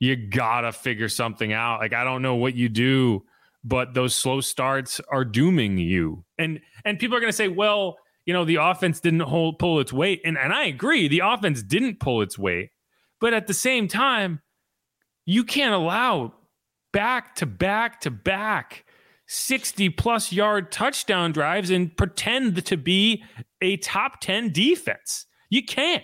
you gotta figure something out. Like i don't know what you do but those slow starts are dooming you. And and people are gonna say well you know the offense didn't hold pull its weight. And and i agree the offense didn't pull its weight. But at the same time you can't allow back to back to back 60 plus yard touchdown drives and pretend to be a top 10 defense. You can't.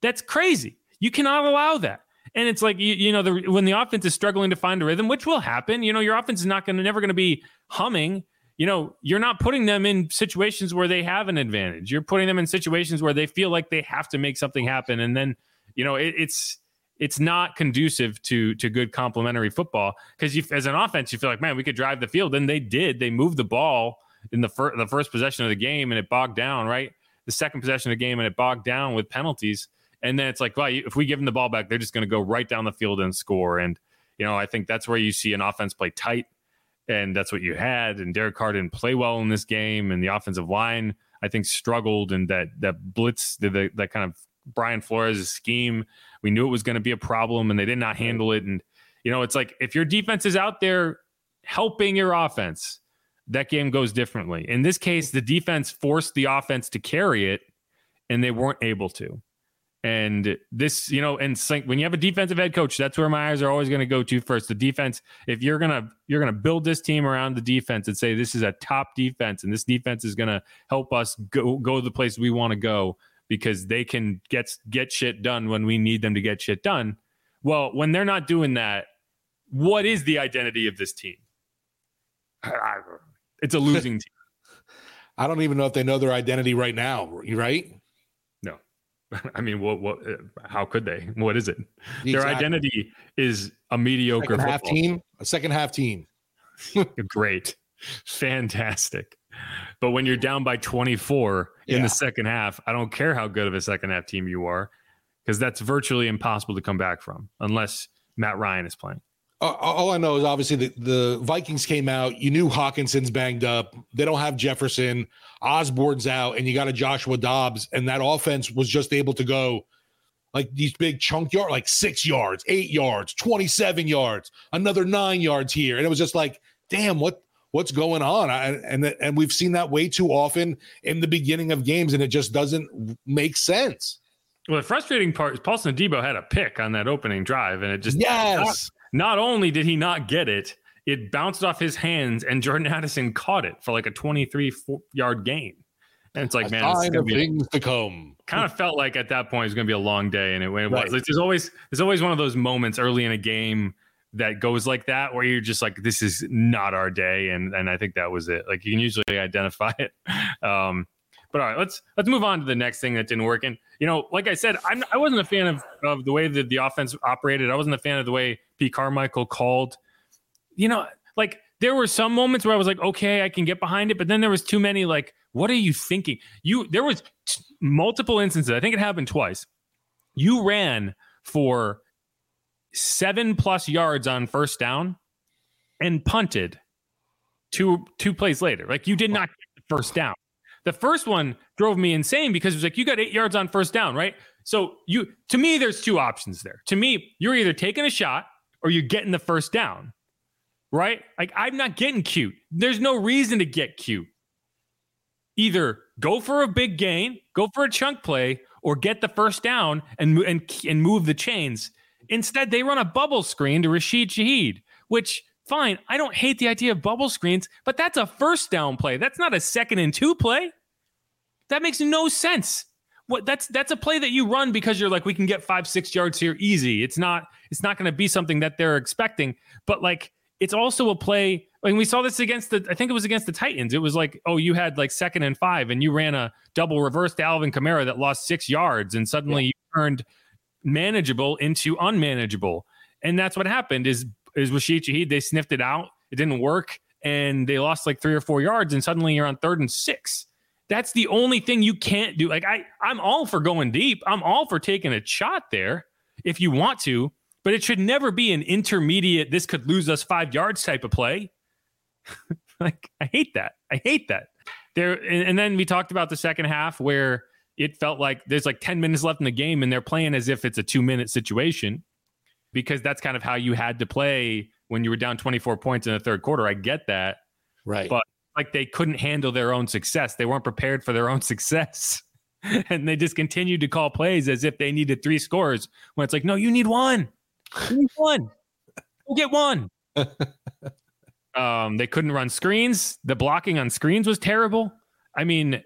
That's crazy. You cannot allow that. And it's like you, you know the, when the offense is struggling to find a rhythm, which will happen. You know your offense is not going to never going to be humming. You know you're not putting them in situations where they have an advantage. You're putting them in situations where they feel like they have to make something happen, and then you know it, it's it's not conducive to to good complementary football. Because you as an offense you feel like man we could drive the field. And they did. They moved the ball in the first the first possession of the game and it bogged down right? The second possession of the game and it bogged down with penalties. And then it's like well if we give them the ball back they're just going to go right down the field and score. And you know I think that's where you see an offense play tight. And that's what you had. And Derek Carr didn't play well in this game. And the offensive line I think struggled and that that blitz the, the that kind of Brian Flores' scheme. We knew it was going to be a problem and they did not handle it. And, you know, it's like if your defense is out there helping your offense, that game goes differently. In this case, the defense forced the offense to carry it and they weren't able to. And this, you know, and when you have a defensive head coach, that's where my eyes are always going to go to first. The defense. If you're gonna you're gonna build this team around the defense and say this is a top defense, and this defense is gonna help us go go the place we want to go because they can get get shit done when we need them to get shit done. Well, when they're not doing that, what is the identity of this team? It's a losing team. I don't even know if they know their identity right now. Right? No. I mean, what? What? Uh, how could they? What is it? Exactly. Their identity is a mediocre second half team. A second half team. Great, fantastic. But when you're down by 24 yeah. in the second half, I don't care how good of a second half team you are, because that's virtually impossible to come back from unless Matt Ryan is playing. Uh, all I know is obviously the, the Vikings came out. You knew Hockenson's banged up. They don't have Jefferson. Osborn's out, and you got a Joshua Dobbs, and that offense was just able to go like these big chunk yard, like six yards, eight yards, twenty-seven yards, another nine yards here, and it was just like, damn, what what's going on? I, and and we've seen that way too often in the beginning of games, and it just doesn't make sense. Well, the frustrating part is Paulson Adebo had a pick on that opening drive, and it just yes. Not, not only did he not get it, it bounced off his hands, and Jordan Addison caught it for like a 23 yard gain. And it's like, a man, it's of be, things to come. Kind of felt like at that point it was going to be a long day, and it, it right. was. Like, there's always there's always one of those moments early in a game that goes like that where you're just like this is not our day and and I think that was it. Like you can usually identify it. Um but all right let's let's move on to the next thing that didn't work. And you know like I said I'm I wasn't a fan of of the way that the offense operated. I wasn't a fan of the way Pete Carmichael called. You know like there were some moments where I was like okay I can get behind it but then there was too many like what are you thinking? You there was t- multiple instances. I think it happened twice. You ran for seven plus yards on first down and punted two two plays later. Like you did not get the first down. The first one drove me insane because it was like you got eight yards on first down, right? So you to me, there's two options there. To me, you're either taking a shot or you're getting the first down. Right? Like I'm not getting cute. There's no reason to get cute. Either go for a big gain, go for a chunk play, or get the first down and and and move the chains. Instead, they run a bubble screen to Rashid Shaheed, which fine. I don't hate the idea of bubble screens, but that's a first down play. That's not a second and two play. That makes no sense. What that's that's a play that you run because you're like we can get five six yards here easy. It's not it's not going to be something that they're expecting, but like it's also a play. I mean, we saw this against the I think it was against the Titans. It was like oh you had like second and five and you ran a double reverse to Alvin Kamara that lost six yards and suddenly yeah. you turned manageable into unmanageable. And that's what happened is is with Shaheed, they sniffed it out. It didn't work. And they lost like three or four yards. And suddenly you're on third and six. That's the only thing you can't do. Like I, I'm all for going deep. I'm all for taking a shot there if you want to, but it should never be an intermediate, this could lose us five yards type of play. like I hate that. I hate that. There and, and then we talked about the second half where it felt like there's like 10 minutes left in the game and they're playing as if it's a two minute situation because that's kind of how you had to play when you were down 24 points in the third quarter. I get that. Right. But like they couldn't handle their own success. They weren't prepared for their own success. and they just continued to call plays as if they needed three scores when it's like, no, you need one. You need one. Go get one. um, they couldn't run screens. The blocking on screens was terrible. I mean,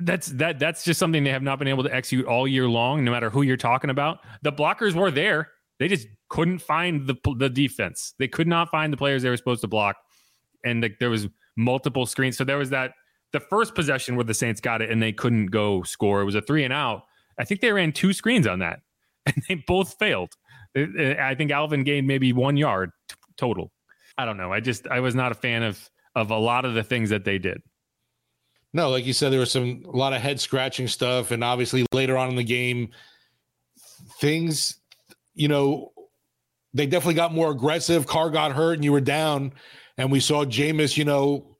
that's that that's just something they have not been able to execute all year long no matter who you're talking about. The blockers were there. They just couldn't find the the defense. They could not find the players they were supposed to block. And like there was multiple screens. So there was that the first possession where the saints got it and they couldn't go score. It was a three and out. I think they ran two screens on that and they both failed. I think alvin gained maybe one yard t- total. I don't know. I just i was not a fan of of a lot of the things that they did no, like you said, there was some a lot of head scratching stuff, and obviously later on in the game, things, you know, they definitely got more aggressive. Carr got hurt, and you were down, and we saw Jameis, you know,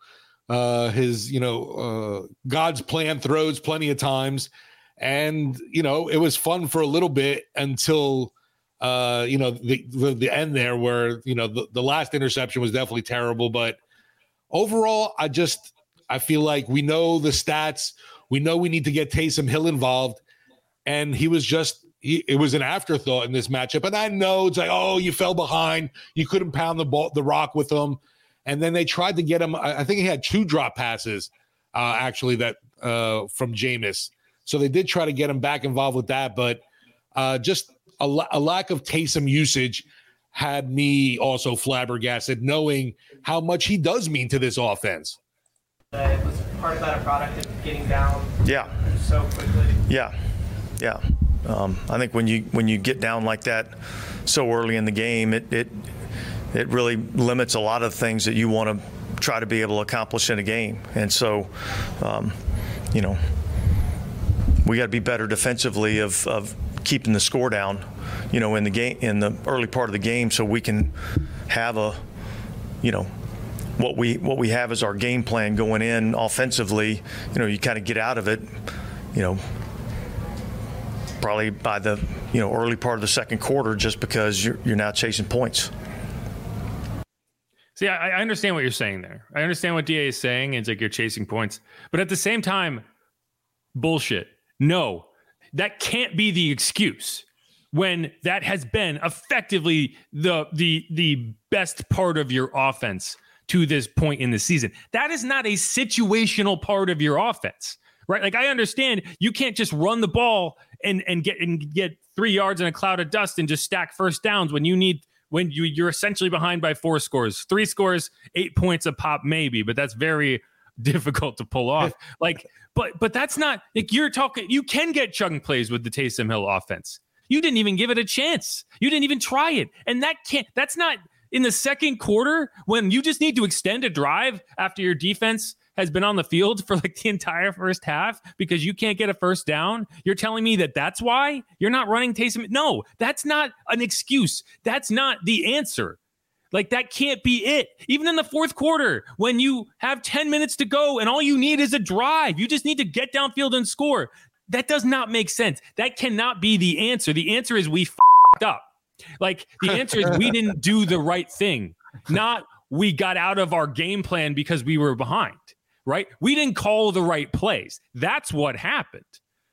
uh, his, you know, uh, God's plan throws plenty of times, and you know, it was fun for a little bit until. Uh, you know the, the, the end there where you know the, the last interception was definitely terrible but overall i just I feel like we know the stats. We know we need to get Taysom Hill involved. and he was just he, it was an afterthought in this matchup. And I know it's like, oh, you fell behind, you couldn't pound the ball, the rock with him, and then they tried to get him. I, think he had two drop passes, uh, actually that uh, from Jameis. So they did try to get him back involved with that, but uh, just a, a lack of Taysom usage had me also flabbergasted, knowing how much he does mean to this offense. Uh, was part of that a product of getting down Yeah, so quickly? yeah, yeah. Um, I think when you when you get down like that so early in the game, it it it really limits a lot of things that you want to try to be able to accomplish in a game. And so, um, you know, we got to be better defensively of, of keeping the score down, you know, in the game in the early part of the game, so we can have a, you know, what we what we have is our game plan going in offensively. You know, you kind of get out of it, you know, probably by the you know early part of the second quarter, just because you're you're now chasing points. See, I, I understand what you're saying there. I understand what DA is saying. It's like you're chasing points, but at the same time, bullshit. No, that can't be the excuse when that has been effectively the the the best part of your offense to this point in the season. That is not a situational part of your offense. Right? Like I understand you can't just run the ball and and get and get 3 yards in a cloud of dust and just stack first downs when you need when you you're essentially behind by four scores. 3 scores, 8 points a pop maybe, but that's very difficult to pull off. like but but that's not like you're talking you can get chugging plays with the Taysom Hill offense. You didn't even give it a chance. You didn't even try it. And that can't that's not in the second quarter when you just need to extend a drive after your defense has been on the field for like the entire first half because you can't get a first down. You're telling me that that's why you're not running Taysom? No, that's not an excuse. That's not the answer. Like that can't be it. Even in the fourth quarter, when you have 10 minutes to go and all you need is a drive, you just need to get downfield and score. That does not make sense. That cannot be the answer. The answer is we f***ed up. Like the answer is we didn't do the right thing, not we got out of our game plan because we were behind, right? We didn't call the right plays. That's what happened.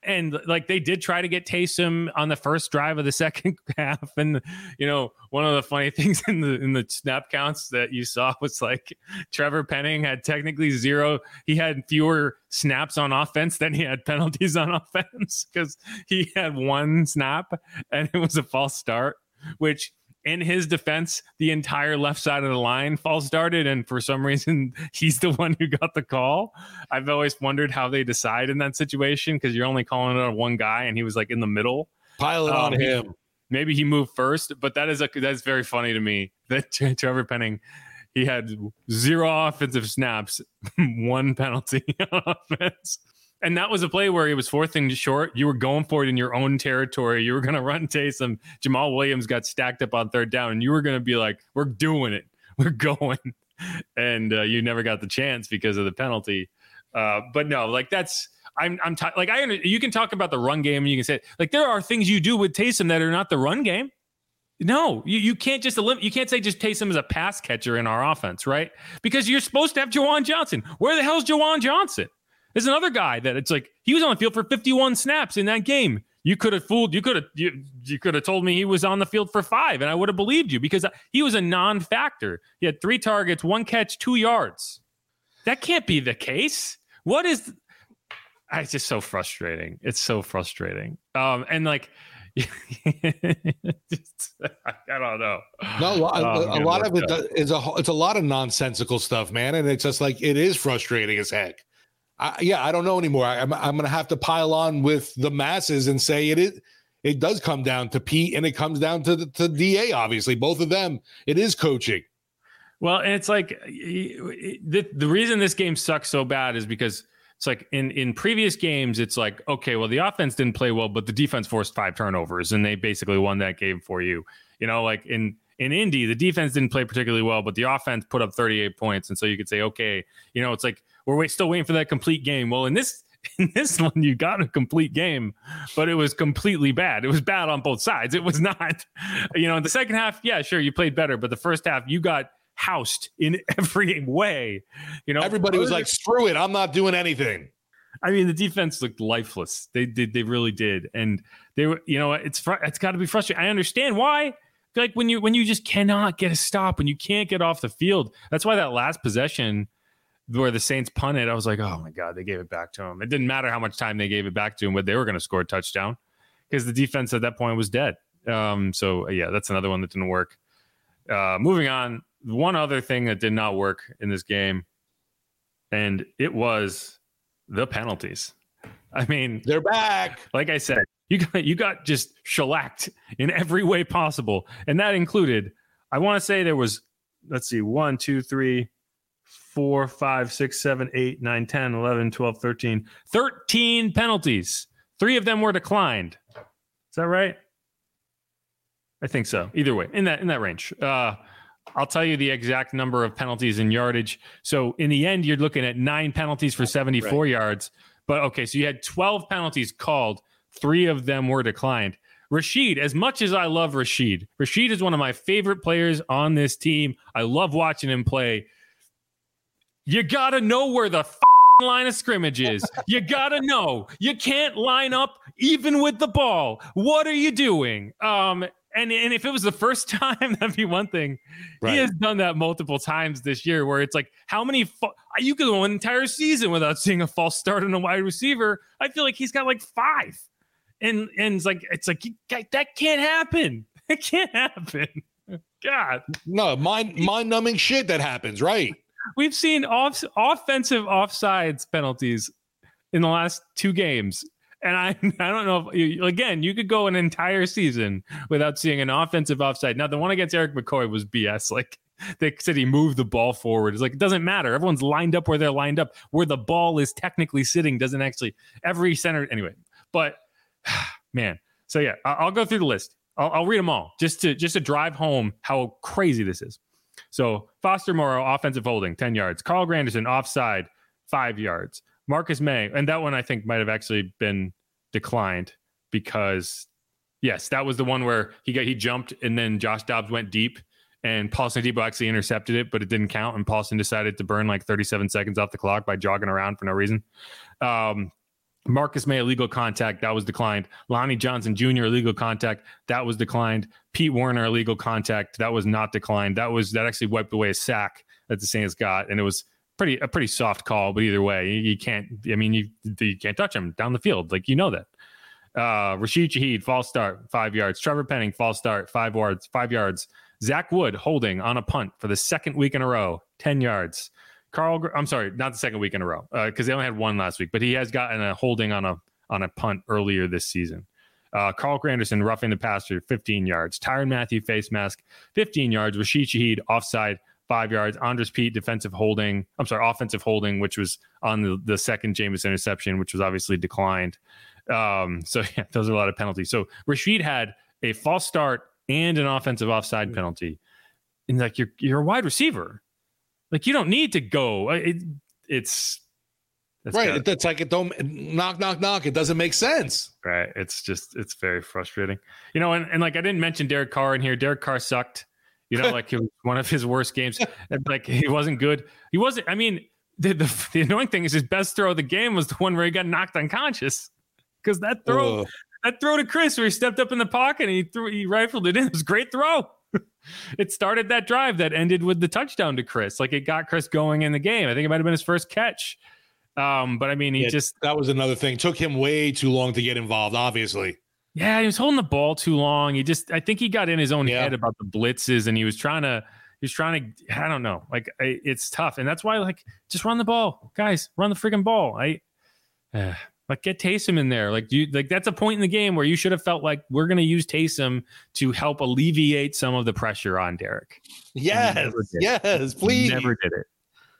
And like they did try to get Taysom on the first drive of the second half, and you know one of the funny things in the in the snap counts that you saw was like Trevor Penning had technically zero. He had fewer snaps on offense than he had penalties on offense because he had one snap and it was a false start which in his defense, the entire left side of the line false started, and for some reason, he's the one who got the call. I've always wondered how they decide in that situation because you're only calling it on one guy, and he was like in the middle. Pile it on Um, him. Maybe he moved first, but that is a that's very funny to me that Trevor Penning he had zero offensive snaps, one penalty on offense. And that was a play where he was fourth and short. You were going for it in your own territory. You were going to run Taysom. Jamaal Williams got stacked up on third down, and you were going to be like, "We're doing it. We're going." And uh, you never got the chance because of the penalty. Uh, but no, like that's I'm I'm t- like I you can talk about the run game and you can say like there are things you do with Taysom that are not the run game. No, you, you can't just elim- you can't say just Taysom as a pass catcher in our offense, right? Because you're supposed to have Juwan Johnson. Where the hell's Juwan Johnson? There's another guy that it's like he was on the field for 51 snaps in that game. You could have fooled. You could have you, you could have told me he was on the field for five, and I would have believed you because he was a non-factor. He had three targets, one catch, two yards. That can't be the case. What is? Ah, It's just so frustrating. It's so frustrating. Um, and like, just, I don't know. No, a lot, Oh, a, lot of it up. is a it's a lot of nonsensical stuff, man, and it's just like it is frustrating as heck. I, yeah, I don't know anymore. I, I'm I'm gonna have to pile on with the masses and say it. It does come down to Pete, and it comes down to the, to Da. Obviously, both of them. It is coaching. Well, and it's like the the reason this game sucks so bad is because it's like in in previous games, it's like okay, well the offense didn't play well, but the defense forced five turnovers and they basically won that game for you. You know, like in in Indy, the defense didn't play particularly well, but the offense put up 38 points, and so you could say, okay, you know, it's like we're wait, still waiting for that complete game. Well, in this in this one, you got a complete game, but it was completely bad. It was bad on both sides. It was not, you know, in the second half, yeah, sure, you played better, but the first half, you got housed in every way. You know, Everybody was like, "Screw it, I'm not doing anything." I mean, the defense looked lifeless. They did. They really did. And they were, you know, it's fr- it's got to be frustrating. I understand why. Like when you when you just cannot get a stop, when you can't get off the field. That's why that last possession where the Saints punted, I was like, oh my god, they gave it back to him. It didn't matter how much time they gave it back to him, but they were going to score a touchdown because the defense at that point was dead. Um, so yeah, that's another one that didn't work. Uh, moving on, one other thing that did not work in this game, and it was the penalties. I mean, they're back. Like I said, you got you got just shellacked in every way possible, and that included. I want to say there was, let's see, one, two, three, four, five, six, seven, eight, nine, 10, 11, 12, 13, 13 penalties. Three of them were declined. Is that right? I think so. Either way, in that in that range. Uh, I'll tell you the exact number of penalties in yardage. So in the end, you're looking at nine penalties for 74 right. yards. But okay, so you had 12 penalties called. Three of them were declined. Rashid, as much as I love Rashid, Rashid is one of my favorite players on this team. I love watching him play. You got to know where the line of scrimmage is. You got to know. You can't line up even with the ball. What are you doing? Um, and and if it was the first time, that'd be one thing. Right. He has done that multiple times this year, where it's like, how many? Fa- you could go an entire season without seeing a false start on a wide receiver. I feel like he's got like five, and and it's like it's like that can't happen. It can't happen. God, no, mind mind numbing shit that happens, right? We've seen off offensive offsides penalties in the last two games and I, I don't know if again, you could go an entire season without seeing an offensive offside. Now, the one against Erik McCoy was BS. Like they said, he moved the ball forward. It's like it doesn't matter. Everyone's lined up where they're lined up. Where the ball is technically sitting doesn't actually every center anyway. But man, so yeah, I'll go through the list. I'll, I'll read them all just to just to drive home how crazy this is. So Foster Moreau, offensive holding, 10 yards. Carl Granderson, offside, five yards. Marcus Maye, and that one I think might have actually been declined because yes, that was the one where he got he jumped and then Josh Dobbs went deep and Paulson Adebo actually intercepted it, but it didn't count. And Paulson decided to burn like 37 seconds off the clock by jogging around for no reason. Um, Marcus Maye illegal contact that was declined. Lonnie Johnson Jr. illegal contact that was declined. Pete Werner, illegal contact that was not declined. That was that actually wiped away a sack that the Saints got, and it was pretty a pretty soft call, but either way, you, you can't. I mean, you you can't touch him down the field, like you know that. Uh, Rashid Shaheed, false start, five yards. Trevor Penning, false start, five yards, five yards. Zach Wood holding on a punt for the second week in a row, ten yards. Carl, I'm sorry, not the second week in a row, because uh, they only had one last week, but he has gotten a holding on a on a punt earlier this season. Uh, Carl Granderson roughing the passer, 15 yards. Tyrann Mathieu face mask, 15 yards. Rashid Shaheed offside, five yards. Andrus Peat defensive holding. I'm sorry, offensive holding, which was on the, the second Jameis interception, which was obviously declined. Um, so yeah, those are a lot of penalties. So Rashid had a false start and an offensive offside mm-hmm. penalty. And like you're you're a wide receiver, like you don't need to go. Uh, it, it's that's right. Gotta, it's like it don't knock, knock, knock. It doesn't make sense. Right. It's just it's very frustrating. You know, and, and like I didn't mention Derek Carr in here. Derek Carr sucked. You know, like it was one of his worst games. like he wasn't good. He wasn't. I mean, the, the, the annoying thing is his best throw of the game was the one where he got knocked unconscious because that throw, Ugh. that throw to Chris where he stepped up in the pocket and he threw, he rifled it in. It was a great throw. It started that drive that ended with the touchdown to Chris. Like it got Chris going in the game. I think it might have been his first catch. Um, but I mean, he yeah, just that was another thing. Took him way too long to get involved. Obviously. Yeah, he was holding the ball too long. He just, I think he got in his own yeah. head about the blitzes, and he was trying to, he was trying to, I don't know, like I, it's tough, and that's why, like, just run the ball, guys, run the freaking ball. I, uh, like, get Taysom in there. Like, you, like that's a point in the game where you should have felt like we're going to use Taysom to help alleviate some of the pressure on Derek. Yes, yes, please. Never did it.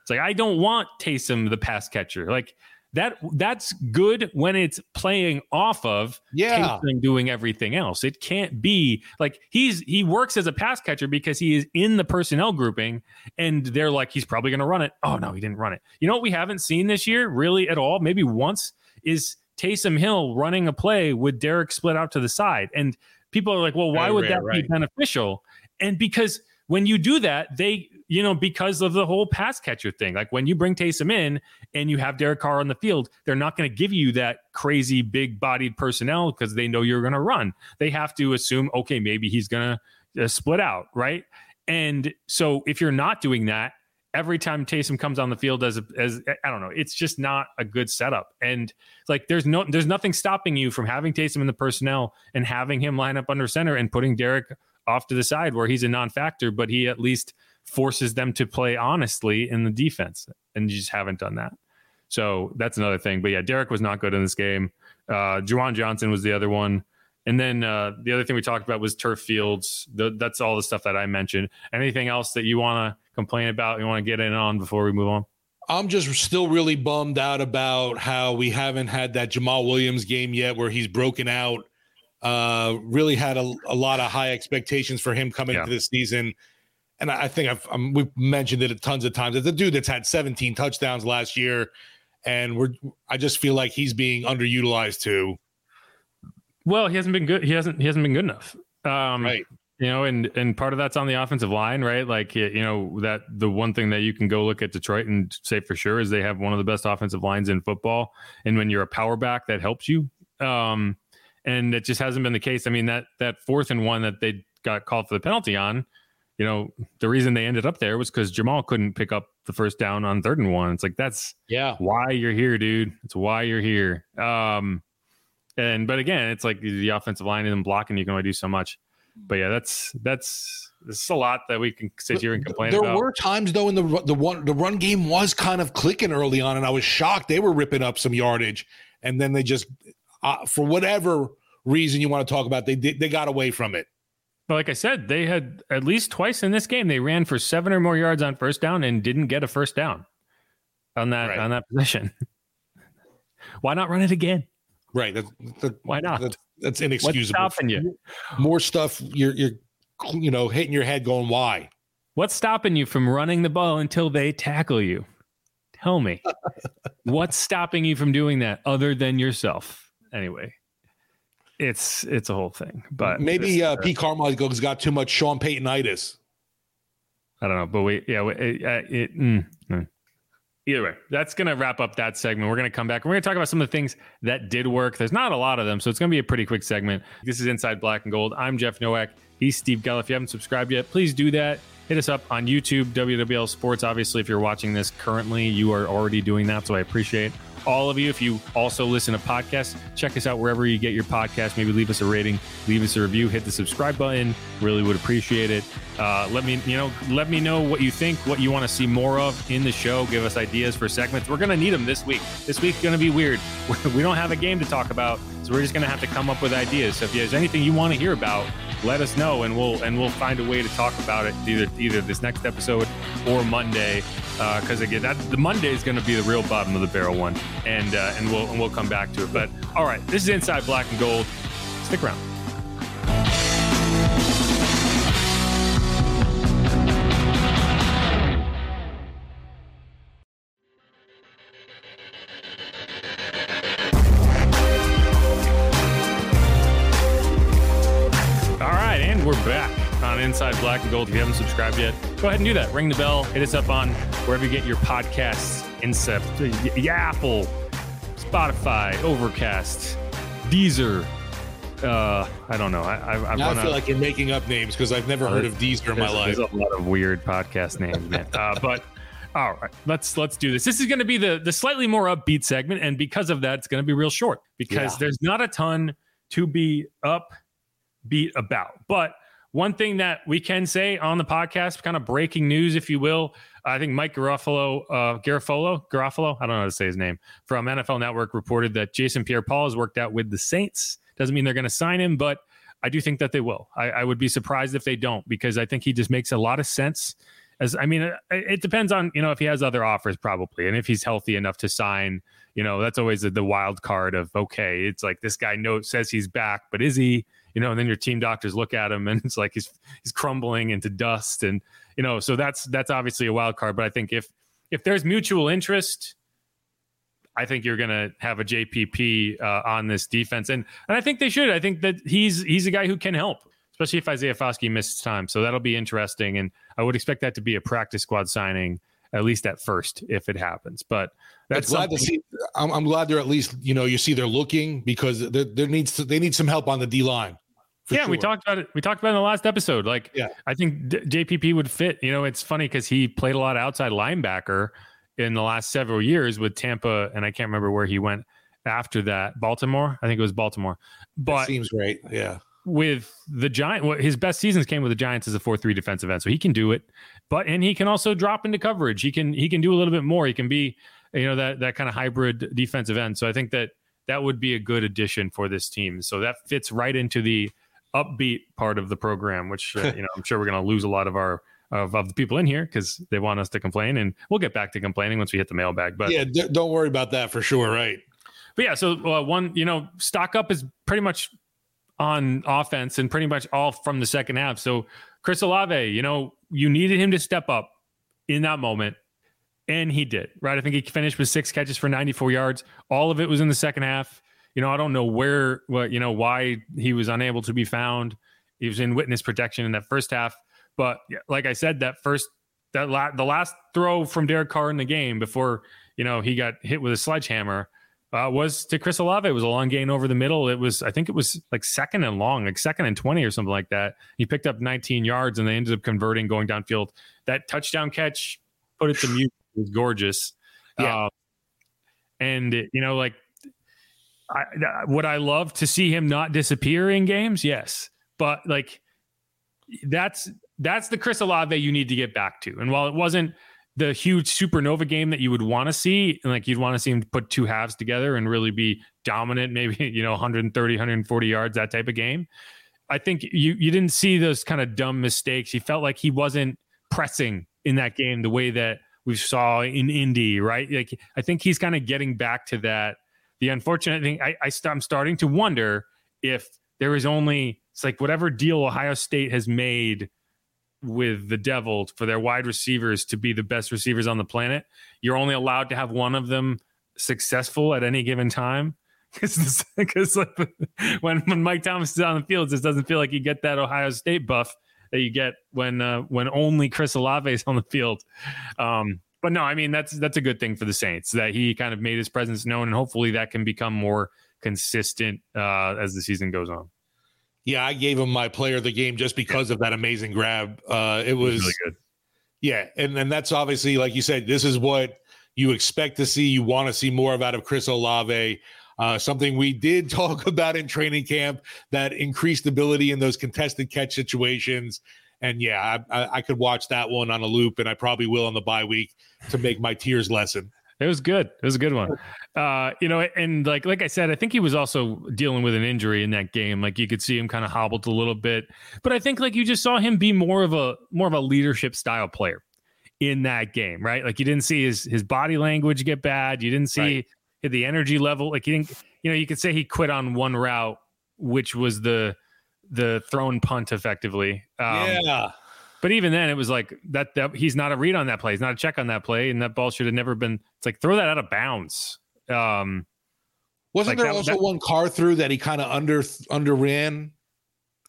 It's like I don't want Taysom the pass catcher. Like that that's good when it's playing off of yeah doing everything else it can't be like he's he works as a pass catcher because he is in the personnel grouping and they're like he's probably going to run it oh no he didn't run it you know what we haven't seen this year really at all maybe once is Taysom Hill running a play with Derek split out to the side and people are like well why would that right. be beneficial and because when you do that, they, you know, because of the whole pass catcher thing, like when you bring Taysom in and you have Derek Carr on the field, they're not going to give you that crazy big bodied personnel because they know you're going to run. They have to assume, okay, maybe he's going to uh, split out, right? And so if you're not doing that, every time Taysom comes on the field as as I don't know, it's just not a good setup. And like there's no there's nothing stopping you from having Taysom in the personnel and having him line up under center and putting Derek off to the side where he's a non-factor, but he at least forces them to play honestly in the defense. And you just haven't done that. So that's another thing. But yeah, Derek was not good in this game. Uh Juwan Johnson was the other one. And then uh, the other thing we talked about was turf fields. The, that's all the stuff that I mentioned. Anything else that you want to complain about? You want to get in on before we move on? I'm just still really bummed out about how we haven't had that Jamaal Williams game yet, where he's broken out. Uh, really had a, a lot of high expectations for him coming Yeah. into this season, and I I think I've um, we've mentioned it tons of times. It's a dude that's had 17 touchdowns last year, and we're I just feel like he's being underutilized too. Well, he hasn't been good. He hasn't. He hasn't been good enough. Um, Right. You know, and and part of that's on the offensive line, right? Like you know that the one thing that you can go look at Detroit and say for sure is they have one of the best offensive lines in football. And when you're a power back, that helps you. Um, and it just hasn't been the case. I mean that that fourth and one that they got called for the penalty on. You know, the reason they ended up there was because Jamaal couldn't pick up the first down on third and one. It's like that's Yeah. why you're here, dude. It's why you're here. Um, and but again, it's like the offensive line and blocking. You can only do so much. But yeah, that's that's this is a lot that we can sit here and complain about. there about. were times though in the the one the run game was kind of clicking early on, and I was shocked they were ripping up some yardage, and then they just uh, for whatever reason you want to talk about, they they got away from it. But like I said, they had at least twice in this game they ran for seven or more yards on first down and didn't get a first down on that Right. on that position. Why not run it again? Right. That, that, Why not? That, that's What's inexcusable. stopping you? More stuff you're you're you know hitting your head going why? What's stopping you from running the ball until they tackle you? Tell me. What's stopping you from doing that other than yourself? Anyway, it's it's a whole thing. But Maybe uh, Pete Carmichael's got too much Sean Paytonitis. I don't know, but we yeah, we- it, uh, it mm, mm. Either way, that's gonna wrap up that segment. We're gonna come back. We're gonna talk about some of the things that did work. There's not a lot of them, so it's gonna be a pretty quick segment. This is Inside Black and Gold. I'm Jeff Nowak. He's Steve Gell. If you haven't subscribed yet, please do that. Hit us up on YouTube, WWL Sports. Obviously, if you're watching this currently, you are already doing that, so I appreciate all of you. If you also listen to podcasts, check us out wherever you get your podcast. Maybe leave us a rating, leave us a review, hit the subscribe button. Really would appreciate it. Uh, let me, you know, let me know what you think, what you want to see more of in the show. Give us ideas for segments. We're gonna need them this week. This week's gonna be weird. We don't have a game to talk about, so we're just gonna have to come up with ideas. So if there's anything you want to hear about, let us know, and we'll and we'll find a way to talk about it either either this next episode or Monday. Because again, that the Monday is going to be the real bottom of the barrel one, and uh, and we'll and we'll come back to it. But all right, this is Inside Black and Gold. Stick around. Inside Black and Gold. If you haven't subscribed yet, go ahead and do that. Ring the bell, hit us up on wherever you get your podcasts. Incept, Apple, Spotify, Overcast, Deezer. Uh, I don't know. I, I, I've Now I feel like you're making up names because I've never heard of Deezer in my life. There's a lot of weird podcast names, man. Uh, but all right, let's let's do this. This is going to be the the slightly more upbeat segment, and because of that, it's going to be real short because Yeah. there's not a ton to be upbeat about. But one thing that we can say on the podcast, kind of breaking news, if you will, I think Mike Garofalo, uh, Garofalo, Garofalo, I don't know how to say his name, from NFL Network reported that Jason Pierre-Paul has worked out with the Saints. Doesn't mean they're going to sign him, but I do think that they will. I, I would be surprised if they don't because I think he just makes a lot of sense. As I mean, it, it depends on you know if he has other offers probably, and if he's healthy enough to sign. You know, that's always the, the wild card of okay, it's like this guy knows says he's back, but is he? You know, and then your team doctors look at him and it's like he's he's crumbling into dust, and you know, so that's that's obviously a wild card. But I think if if there's mutual interest, I think you're going to have a JPP uh, on this defense, and and I think they should. I think that he's he's a guy who can help, especially if Isaiah Foskey misses time. So that'll be interesting, and I would expect that to be a practice squad signing at least at first if it happens. But that's glad to see. I'm, I'm, glad they're at least you know you see they're looking because there, there needs to, they need some help on the D line. Yeah, sure. we talked about it. We talked about it in the last episode. Like, yeah, I think D- JPP would fit. You know, it's funny because he played a lot of outside linebacker in the last several years with Tampa, and I can't remember where he went after that. Baltimore, I think it was Baltimore. But that seems right. Yeah. With the Giant, well, his best seasons came with the Giants as a four-three defensive end, so he can do it. But and he can also drop into coverage. He can he can do a little bit more. He can be you know that that kind of hybrid defensive end. So I think that that would be a good addition for this team. So that fits right into the upbeat part of the program, which uh, you know I'm sure we're going to lose a lot of our of, of the people in here because they want us to complain, and we'll get back to complaining once we hit the mailbag. But yeah, d- don't worry about that for sure, right? But yeah, so uh, one, you know, stock up is pretty much on offense and pretty much all from the second half. So Chris Olave, you know, you needed him to step up in that moment. And he did, right? I think he finished with six catches for 94 yards. All of it was in the second half. You know, I don't know where, what, you know, why he was unable to be found. He was in witness protection in that first half. But like I said, that first, that la- the last throw from Derek Carr in the game before, you know, he got hit with a sledgehammer uh, was to Chris Olave. It was a long gain over the middle. It was, I think it was like second and long, like second and 20 or something like that. He picked up 19 yards and they ended up converting going downfield. That touchdown catch put it to mute was gorgeous. Yeah. Uh, and, you know, like, I, would I love to see him not disappear in games? Yes. But like, that's that's the Chris Olave you need to get back to. And while it wasn't the huge supernova game that you would want to see and like you'd want to see him put two halves together and really be dominant maybe you know 130 140 yards that type of game i think you you didn't see those kind of dumb mistakes he felt like he wasn't pressing in that game the way that we saw in indy right like i think he's kind of getting back to that the unfortunate thing i, I st- i'm starting to wonder if there is only it's like whatever deal ohio state has made with the devil for their wide receivers to be the best receivers on the planet. You're only allowed to have one of them successful at any given time. Because like, when, when Mike Thomas is on the field, it just doesn't feel like you get that Ohio State buff that you get when uh, when only Chris Olave is on the field. Um, but no, I mean that's that's a good thing for the Saints that he kind of made his presence known, and hopefully that can become more consistent uh, as the season goes on. Yeah, I gave him my player of the game just because yeah. of that amazing grab. Uh, it was, it was really good. Yeah, and and that's obviously like you said, this is what you expect to see. You want to see more of out of Chris Olave. Uh, something we did talk about in training camp that increased ability in those contested catch situations. And yeah, I, I, I could watch that one on a loop, and I probably will on the bye week to make my tears lessen. It was good. It was a good one. Uh, you know, and like like I said, I think he was also dealing with an injury in that game. Like you could see him kind of hobbled a little bit. But I think like you just saw him be more of a more of a leadership style player in that game, right? Like you didn't see his his body language get bad. You didn't see right. the energy level. Like you didn't, you know, you could say he quit on one route, which was the the thrown punt effectively. Um, yeah. But even then, it was like that, that he's not a read on that play. He's not a check on that play, and that ball should have never been. It's like throw that out of bounds. Um, Wasn't like there that, also that, one car through that he kind of under underran?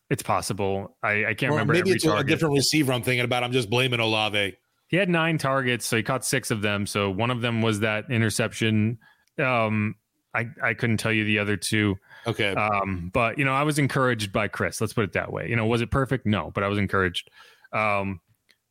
It's possible. I, I can't or remember. Maybe it's target. a different receiver. I'm thinking about. I'm just blaming Olave. He had nine targets, so he caught six of them. So one of them was that interception. Um, I I couldn't tell you the other two. Okay. Um, but you know, I was encouraged by Chris. Let's put it that way. You know, was it perfect? No, but I was encouraged. Um,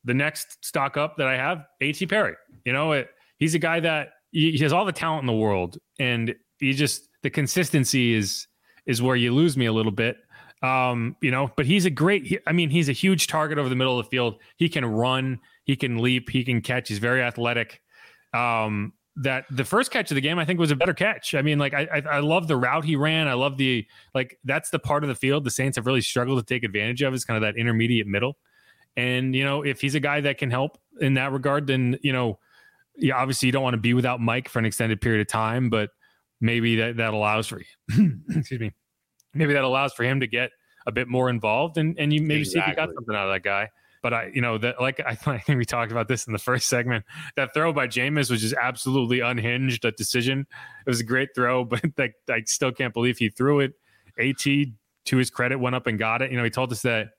the next stock up that I have, A.T. Perry. You know, it, he's a guy that he, has all the talent in the world, and he just the consistency is is where you lose me a little bit. Um, you know, but he's a great. He, I mean, he's a huge target over the middle of the field. He can run, he can leap, he can catch. He's very athletic. Um, that the first catch of the game I think was a better catch. I mean, like I, I, I love the route he ran. I love the like that's the part of the field the Saints have really struggled to take advantage of is kind of that intermediate middle. And, you know, if he's a guy that can help in that regard, then, you know, yeah, obviously you don't want to be without Mike for an extended period of time, but maybe that, that allows for you, excuse me, maybe that allows for him to get a bit more involved and, and you maybe exactly. see if you got something out of that guy. But I, you know, that like I, I think we talked about this in the first segment. That throw by Jameis was just absolutely unhinged. That decision, it was a great throw, but like I still can't believe he threw it. At to his credit, went up and got it. You know, he told us that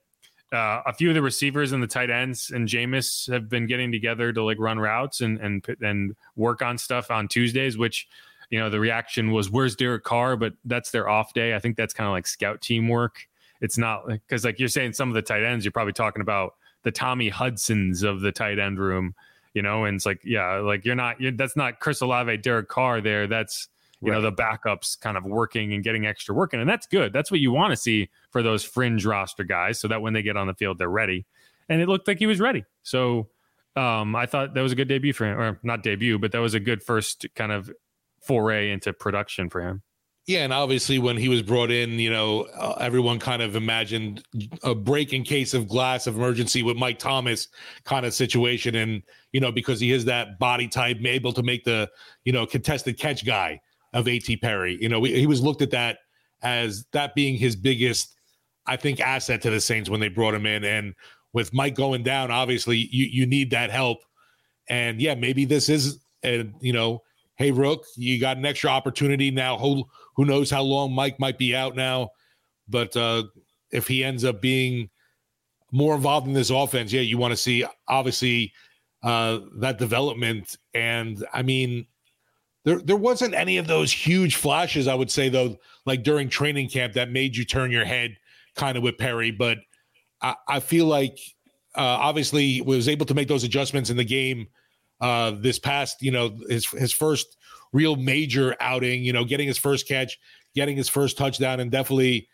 uh, a few of the receivers and the tight ends and Jameis have been getting together to like run routes and and and work on stuff on Tuesdays, which you know the reaction was where's Derek Carr, but that's their off day. I think that's kind of like scout teamwork. It's not because like you're saying some of the tight ends, you're probably talking about the Tommy Hudsons of the tight end room, you know, and it's like yeah, like you're not you're, that's not Chris Olave, Derek Carr there. That's you right. know the backups kind of working and getting extra working. And that's good. That's what you want to see for those fringe roster guys so that when they get on the field they're ready. And it looked like he was ready. So um, i thought that was a good debut for him or not debut but that was a good first kind of foray into production for him yeah, and obviously when he was brought in, you know, uh, everyone kind of imagined a break in case of glass of emergency with Mike Thomas kind of situation, and you know because he is that body type, able to make the you know contested catch guy of A.T. Perry. You know, we, he was looked at that as that being his biggest, I think, asset to the Saints when they brought him in. And with Mike going down, obviously you you need that help. And yeah, maybe this is, a, you know, hey Rook, you got an extra opportunity now. Who who knows how long Mike might be out now? But uh, if he ends up being more involved in this offense, yeah, you want to see obviously uh, that development. And I mean, there, there wasn't any of those huge flashes, I would say, though, like during training camp that made you turn your head kind of with Perry. But I, I feel like uh, obviously was able to make those adjustments in the game uh, this past, you know, his his first real major outing, you know, getting his first catch, getting his first touchdown, and definitely,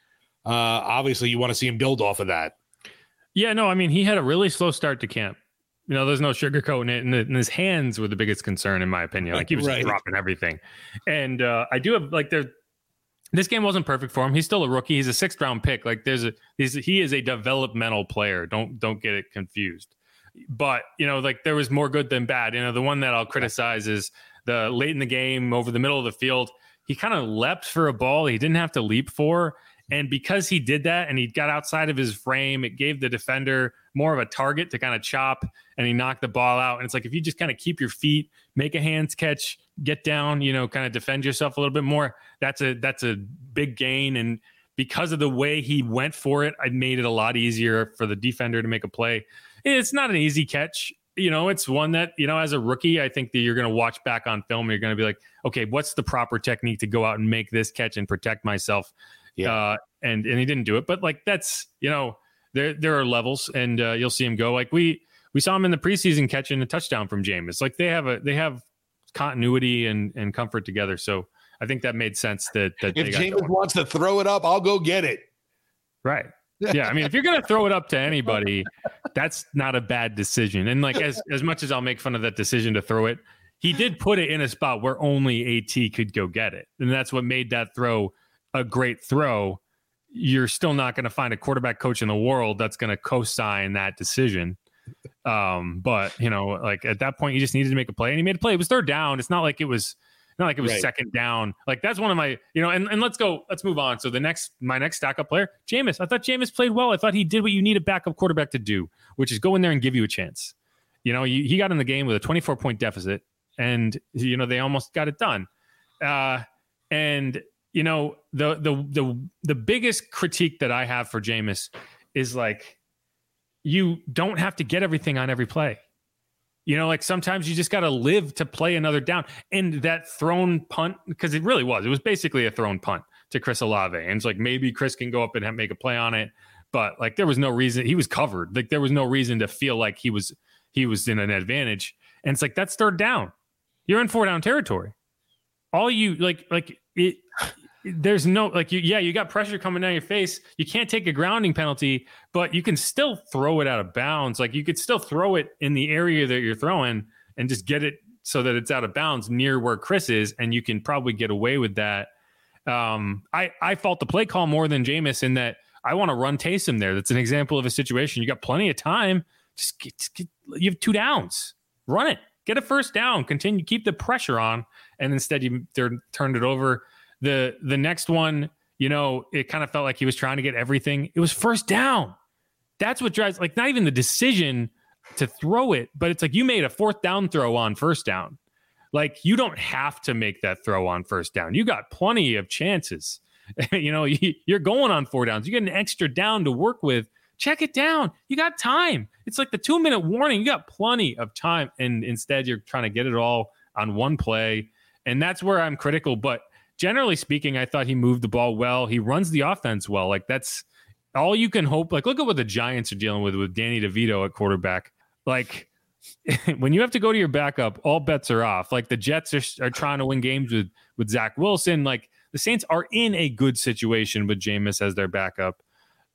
uh, obviously, you want to see him build off of that. Yeah, no, I mean, he had a really slow start to camp you know, there's no sugarcoating it, and, and, his hands were the biggest concern, in my opinion. Like he was right. dropping everything, and uh, I do have like there. This game wasn't perfect for him. He's still a rookie. He's a sixth round pick. Like there's a he's he is a developmental player. Don't don't get it confused. But you know, like there was more good than bad. You know, the one that I'll criticize is the late in the game over the middle of the field. He kind of leapt for a ball he didn't have to leap for, and because he did that and he got outside of his frame, it gave the defender more of a target to kind of chop and he knocked the ball out. And it's like if you just kind of keep your feet, make a hands catch, get down, you know, kind of defend yourself a little bit more, that's a that's a big gain. And because of the way he went for it, I made it a lot easier for the defender to make a play. It's not an easy catch. You know, it's one that, you know, as a rookie, I think that you're going to watch back on film and you're going to be like, okay, what's the proper technique to go out and make this catch and protect myself? Yeah. Uh, and and he didn't do it, but like that's you know there there are levels, and uh, you'll see him go. Like we we saw him in the preseason catching a touchdown from Jameis. Like they have a they have continuity and and comfort together. So I think that made sense. That that if Jameis wants to throw it up, I'll go get it. Right. Yeah, I mean, if you're gonna throw it up to anybody, that's not a bad decision. And like as as much as I'll make fun of that decision to throw it, he did put it in a spot where only AT could go get it, and that's what made that throw a great throw, you're still not going to find a quarterback coach in the world that's going to co-sign that decision. Um, but you know, like at that point, you just needed to make a play, and he made a play. It was third down. It's not like it was not like it was right. second down. Like that's one of my, you know, and, and let's go, let's move on. So the next, my next stack up player, Jameis. I thought Jameis played well. I thought he did what you need a backup quarterback to do, which is go in there and give you a chance. You know, he, he got in the game with a 24 point deficit, and you know they almost got it done. Uh, and you know, the the the the biggest critique that I have for Jameis is like you don't have to get everything on every play. You know, like sometimes you just got to live to play another down. And that thrown punt, because it really was, it was basically a thrown punt to Chris Olave. And it's like maybe Chris can go up and make a play on it, but like there was no reason he was covered. Like there was no reason to feel like he was he was in an advantage. And it's like that's third down. You're in four down territory. All you like like it there's no like you yeah you got pressure coming down your face. You can't take a grounding penalty but you can still throw it out of bounds. Like you could still throw it in the area that you're throwing and just get it so that it's out of bounds near where chris is and you can probably get away with that. Um i i fault the play call more than Jameis in that i want to run Taysom there. That's an example of a situation. You got plenty of time. Just get, get, you have two downs. Run it. Get a first down. Continue keep the pressure on. And instead you they turned it over the the next one, you know, it kind of felt like he was trying to get everything. It was first down. That's what drives like not even the decision to throw it, but it's like you made a fourth down throw on first down. Like you don't have to make that throw on first down. You got plenty of chances. you know, you're going on four downs. You get an extra down to work with. Check it down. You got time. It's like the two minute warning. You got plenty of time. And instead, you're trying to get it all on one play. And that's where I'm critical. But generally speaking, I thought he moved the ball well. He runs the offense well. Like that's all you can hope. Like, look at what the Giants are dealing with with Danny DeVito at quarterback. Like, when you have to go to your backup, all bets are off. Like the Jets are, are trying to win games with with Zach Wilson. Like the Saints are in a good situation with Jameis as their backup.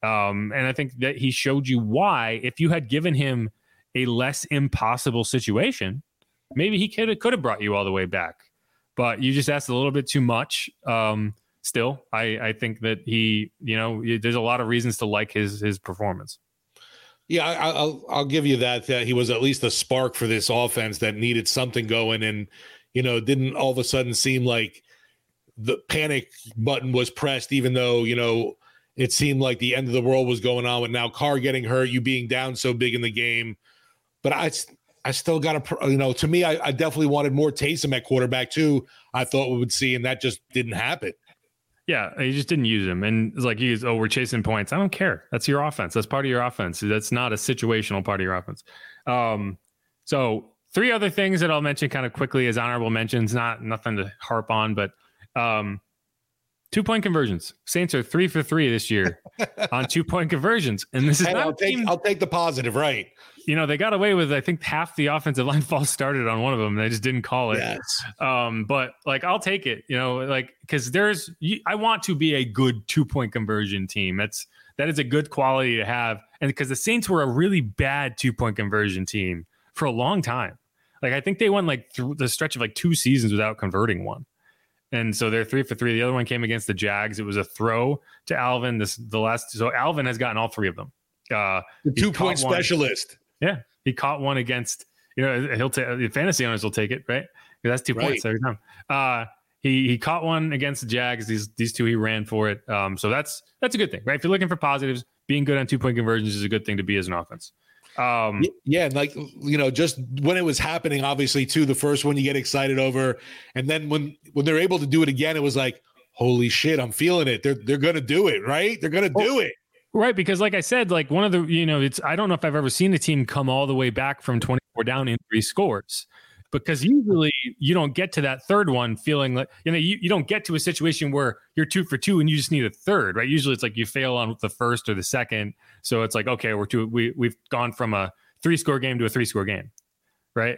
Um, and I think that he showed you why. If you had given him a less impossible situation, maybe he could have could have brought you all the way back. But you just asked a little bit too much. Um, still, I, I think that he, you know, there's a lot of reasons to like his his performance. Yeah, I, will I'll give you that. That he was at least a spark for this offense that needed something going, and you know, didn't all of a sudden seem like the panic button was pressed, even though you know it seemed like the end of the world was going on with now Carr getting hurt, you being down so big in the game. But I, I still got to, you know, to me, I, I definitely wanted more Taysom at quarterback too. I thought we would see, and that just didn't happen. Yeah, he just didn't use him. And it's like he's, oh, we're chasing points. I don't care. That's your offense. That's part of your offense. That's not a situational part of your offense. Um, so three other things that I'll mention kind of quickly as honorable mentions, not nothing to harp on, but um, two point conversions. Saints are three for three this year on two point conversions. And this is hey, not I'll take, I'll take the positive, right? You know, they got away with I think half the offensive line false started on one of them. They just didn't call it. Yes. Um, but like I'll take it, you know, like because there's I want to be a good two point conversion team. That's that is a good quality to have, and because the Saints were a really bad two point conversion team for a long time. Like I think they went like through the stretch of like two seasons without converting one. And so they're three for three. The other one came against the Jags. It was a throw to Alvin. This the last. So Alvin has gotten all three of them. Uh, the two point specialist. Yeah, he caught one against. You know, he'll take the fantasy owners will take it, right? Because that's two right. points every time. Uh, he he caught one against the Jags. These these two he ran for it. Um, so that's that's a good thing, right? If you're looking for positives, being good on two point conversions is a good thing to be as an offense. Um, yeah, like you know, just when it was happening, obviously, too. The first one you get excited over, and then when when they're able to do it again, it was like, holy shit, I'm feeling it. They're they're gonna do it, right? They're gonna do it. Right, because like I said, like one of the you know, it's I don't know if I've ever seen a team come all the way back from 24 down in three scores. Because usually you don't get to that third one feeling like you know you, you don't get to a situation where you're two for two and you just need a third, right? Usually it's like you fail on the first or the second. So it's like, okay, we're two we we've gone from a three score game to a three score game. Right.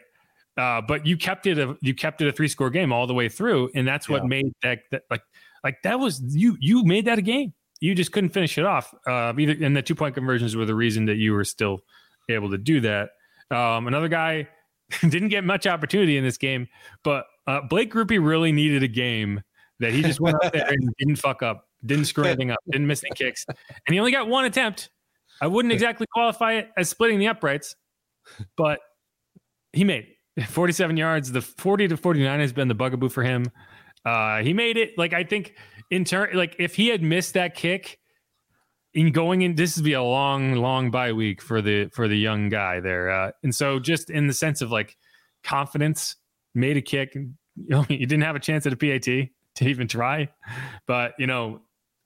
Uh, but you kept it a you kept it a three score game all the way through, and that's what yeah. made that, that like like that was you you made that a game you just couldn't finish it off. Uh, either and the two point conversions were the reason that you were still able to do that. Um, another guy didn't get much opportunity in this game, but uh, Blake Grupe really needed a game that he just went out there and didn't fuck up, didn't screw anything up, didn't miss any kicks, and he only got one attempt. I wouldn't exactly qualify it as splitting the uprights, but he made it. 47 yards. The 40 to 49 has been the bugaboo for him. Uh, he made it. Like I think in turn, like if he had missed that kick in going in, this would be a long, long bye week for the for the young guy there. Uh, and so, just in the sense of like confidence, made a kick. You know, you didn't have a chance at a PAT to even try, but you know,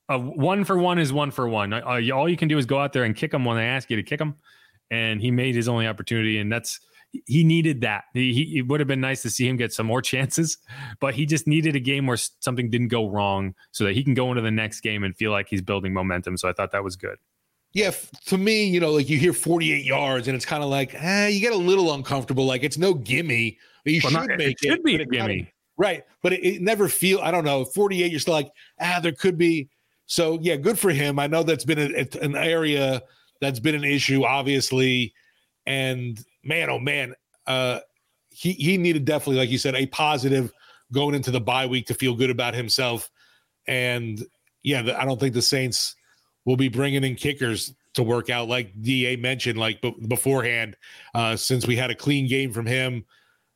a one for one is one for one. Uh, all you can do is go out there and kick them when they ask you to kick them, and he made his only opportunity, and that's he needed that. He, it would have been nice to see him get some more chances, but he just needed a game where something didn't go wrong so that he can go into the next game and feel like he's building momentum. So I thought that was good. Yeah, to me, you know, like you hear 48 yards and it's kind of like, eh, you get a little uncomfortable. Like it's no gimme. You well, should not, make it. Should be a gimme. Kind of, right. But it, it never feel, I don't know, 48, you're still like, ah, there could be. So yeah, good for him. I know that's been a, an area that's been an issue, obviously. And man, oh man, uh, he he needed definitely, like you said, a positive going into the bye week to feel good about himself. And yeah, the, I don't think the Saints will be bringing in kickers to work out, like Da mentioned, like b- beforehand. Uh, since we had a clean game from him,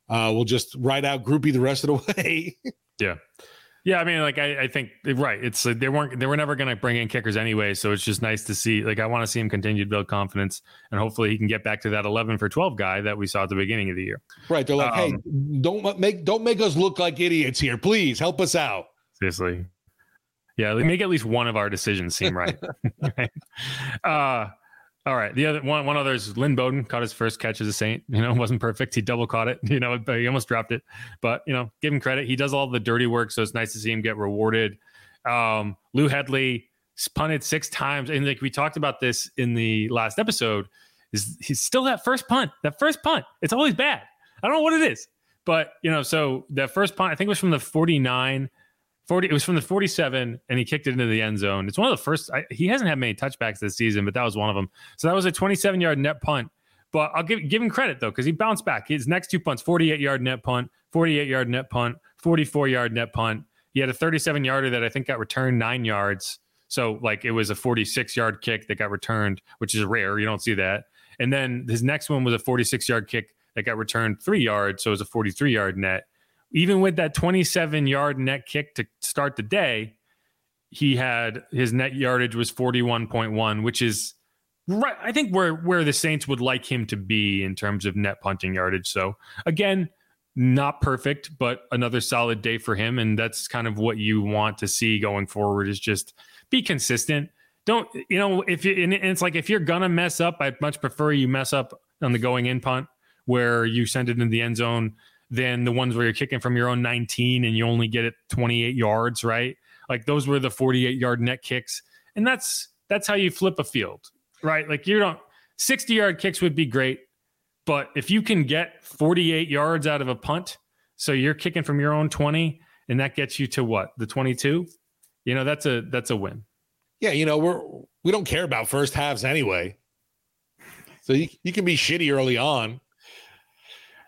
uh, we'll just ride out Grupe the rest of the way. yeah. Yeah, I mean, like I, I think right. It's like they weren't they were never going to bring in kickers anyway, so it's just nice to see. Like I want to see him continue to build confidence, and hopefully he can get back to that eleven for twelve guy that we saw at the beginning of the year. Right? They're like, um, hey, don't make don't make us look like idiots here. Please help us out. Seriously. Yeah, make at least one of our decisions seem right. right? Uh, all right. The other one, one other is Lynn Bowden caught his first catch as a Saint. You know, wasn't perfect. He double caught it. You know, but he almost dropped it. But you know, give him credit. He does all the dirty work, so it's nice to see him get rewarded. Um, Lou Hedley punted six times, and like we talked about this in the last episode, is he's still that first punt. That first punt, it's always bad. I don't know what it is, but you know, so that first punt, I think it was from the forty nine 40 it was from the 47 and he kicked it into the end zone. It's one of the first I, he hasn't had many touchbacks this season but that was one of them. So that was a 27 yard net punt. But i'll give, give him credit though because he bounced back. His next two punts 48 yard net punt 48 yard net punt 44 yard net punt. He had a 37 yarder that i think got returned nine yards. So like it was a 46 yard kick that got returned which is rare. You don't see that. And then his next one was a 46 yard kick that got returned three yards. So it was a 43 yard net even with that 27 yard net kick to start the day, he had his net yardage was 41.1, which is right. I think where where the Saints would like him to be in terms of net punting yardage. So again, not perfect, but another solid day for him. And that's kind of what you want to see going forward is just be consistent. Don't, you know, if you, and it's like if you're gonna mess up, I'd much prefer you mess up on the going in punt where you send it in the end zone than the ones where you're kicking from your own 19 and you only get it 28 yards, right? Like those were the 48 yard net kicks. And that's that's how you flip a field, right? Like you don't 60 yard kicks would be great, but if you can get 48 yards out of a punt, so you're kicking from your own 20 and that gets you to what? The 22? You know, that's a that's a win. Yeah, you know, we're we don't care about first halves anyway. So you, you can be shitty early on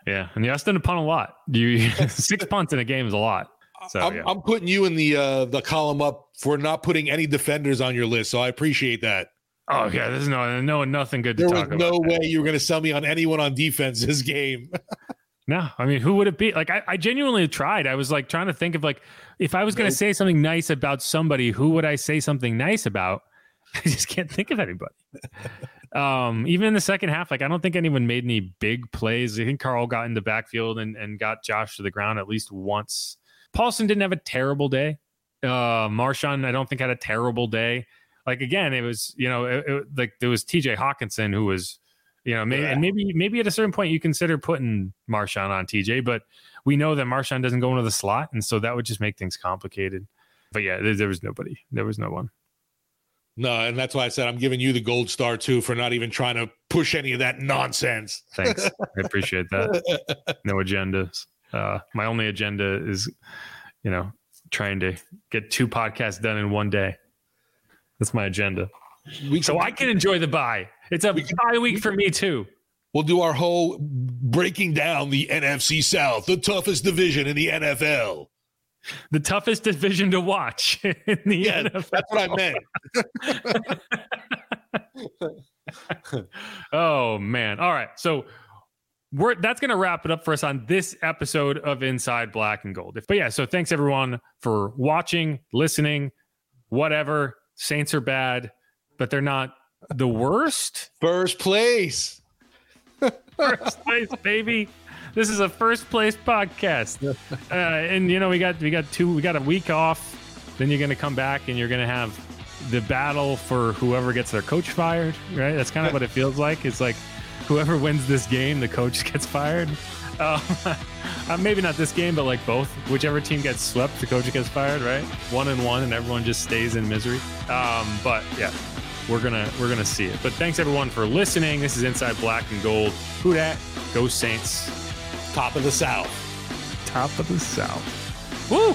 yeah, and Justin to punt a lot. You six punts in a game is a lot. So I'm, yeah. I'm putting you in the uh, the column up for not putting any defenders on your list, so I appreciate that. Oh yeah, there's no no nothing good. There to was talk no way you were going to sell me on anyone on defense this game. no, I mean, who would it be? Like, I, I genuinely tried. I was like trying to think of like if I was going to say something nice about somebody, who would I say something nice about? I just can't think of anybody. Um, even in the second half, like I don't think anyone made any big plays. I think Carl got in the backfield and, and got Josh to the ground at least once. Paulson didn't have a terrible day. Uh, Marshon, I don't think had a terrible day. Like again, it was you know it, it, like there was T.J. Hockenson who was you know maybe yeah. and maybe maybe at a certain point you consider putting Marshon on TJ, but we know that Marshon doesn't go into the slot, and so that would just make things complicated. But yeah, there, there was nobody. There was no one. No, and that's why I said I'm giving you the gold star too for not even trying to push any of that nonsense. Thanks. I appreciate that. No agendas. Uh, my only agenda is, you know, trying to get two podcasts done in one day. That's my agenda. We so I can enjoy the bye. It's a we can, bye week for me too. We'll do our whole breaking down the NFC South, the toughest division in the NFL the toughest division to watch in the yeah, NFL. That's what I meant. oh man. All right. So we're that's gonna wrap it up for us on this episode of Inside Black and Gold. But yeah, so thanks everyone for watching, listening, whatever. Saints are bad, but they're not the worst. First place. First place, baby. This is a first place podcast, uh, and you know we got we got two we got a week off. Then you're going to come back and you're going to have the battle for whoever gets their coach fired. Right? That's kind of what it feels like. It's like whoever wins this game, the coach gets fired. Uh, uh, maybe not this game, but like both. Whichever team gets swept, the coach gets fired. Right? One and one, and everyone just stays in misery. Um, but yeah, we're gonna we're gonna see it. But thanks everyone for listening. This is Inside Black and Gold. Who dat? Go Saints. Top of the South. Top of the South. Woo!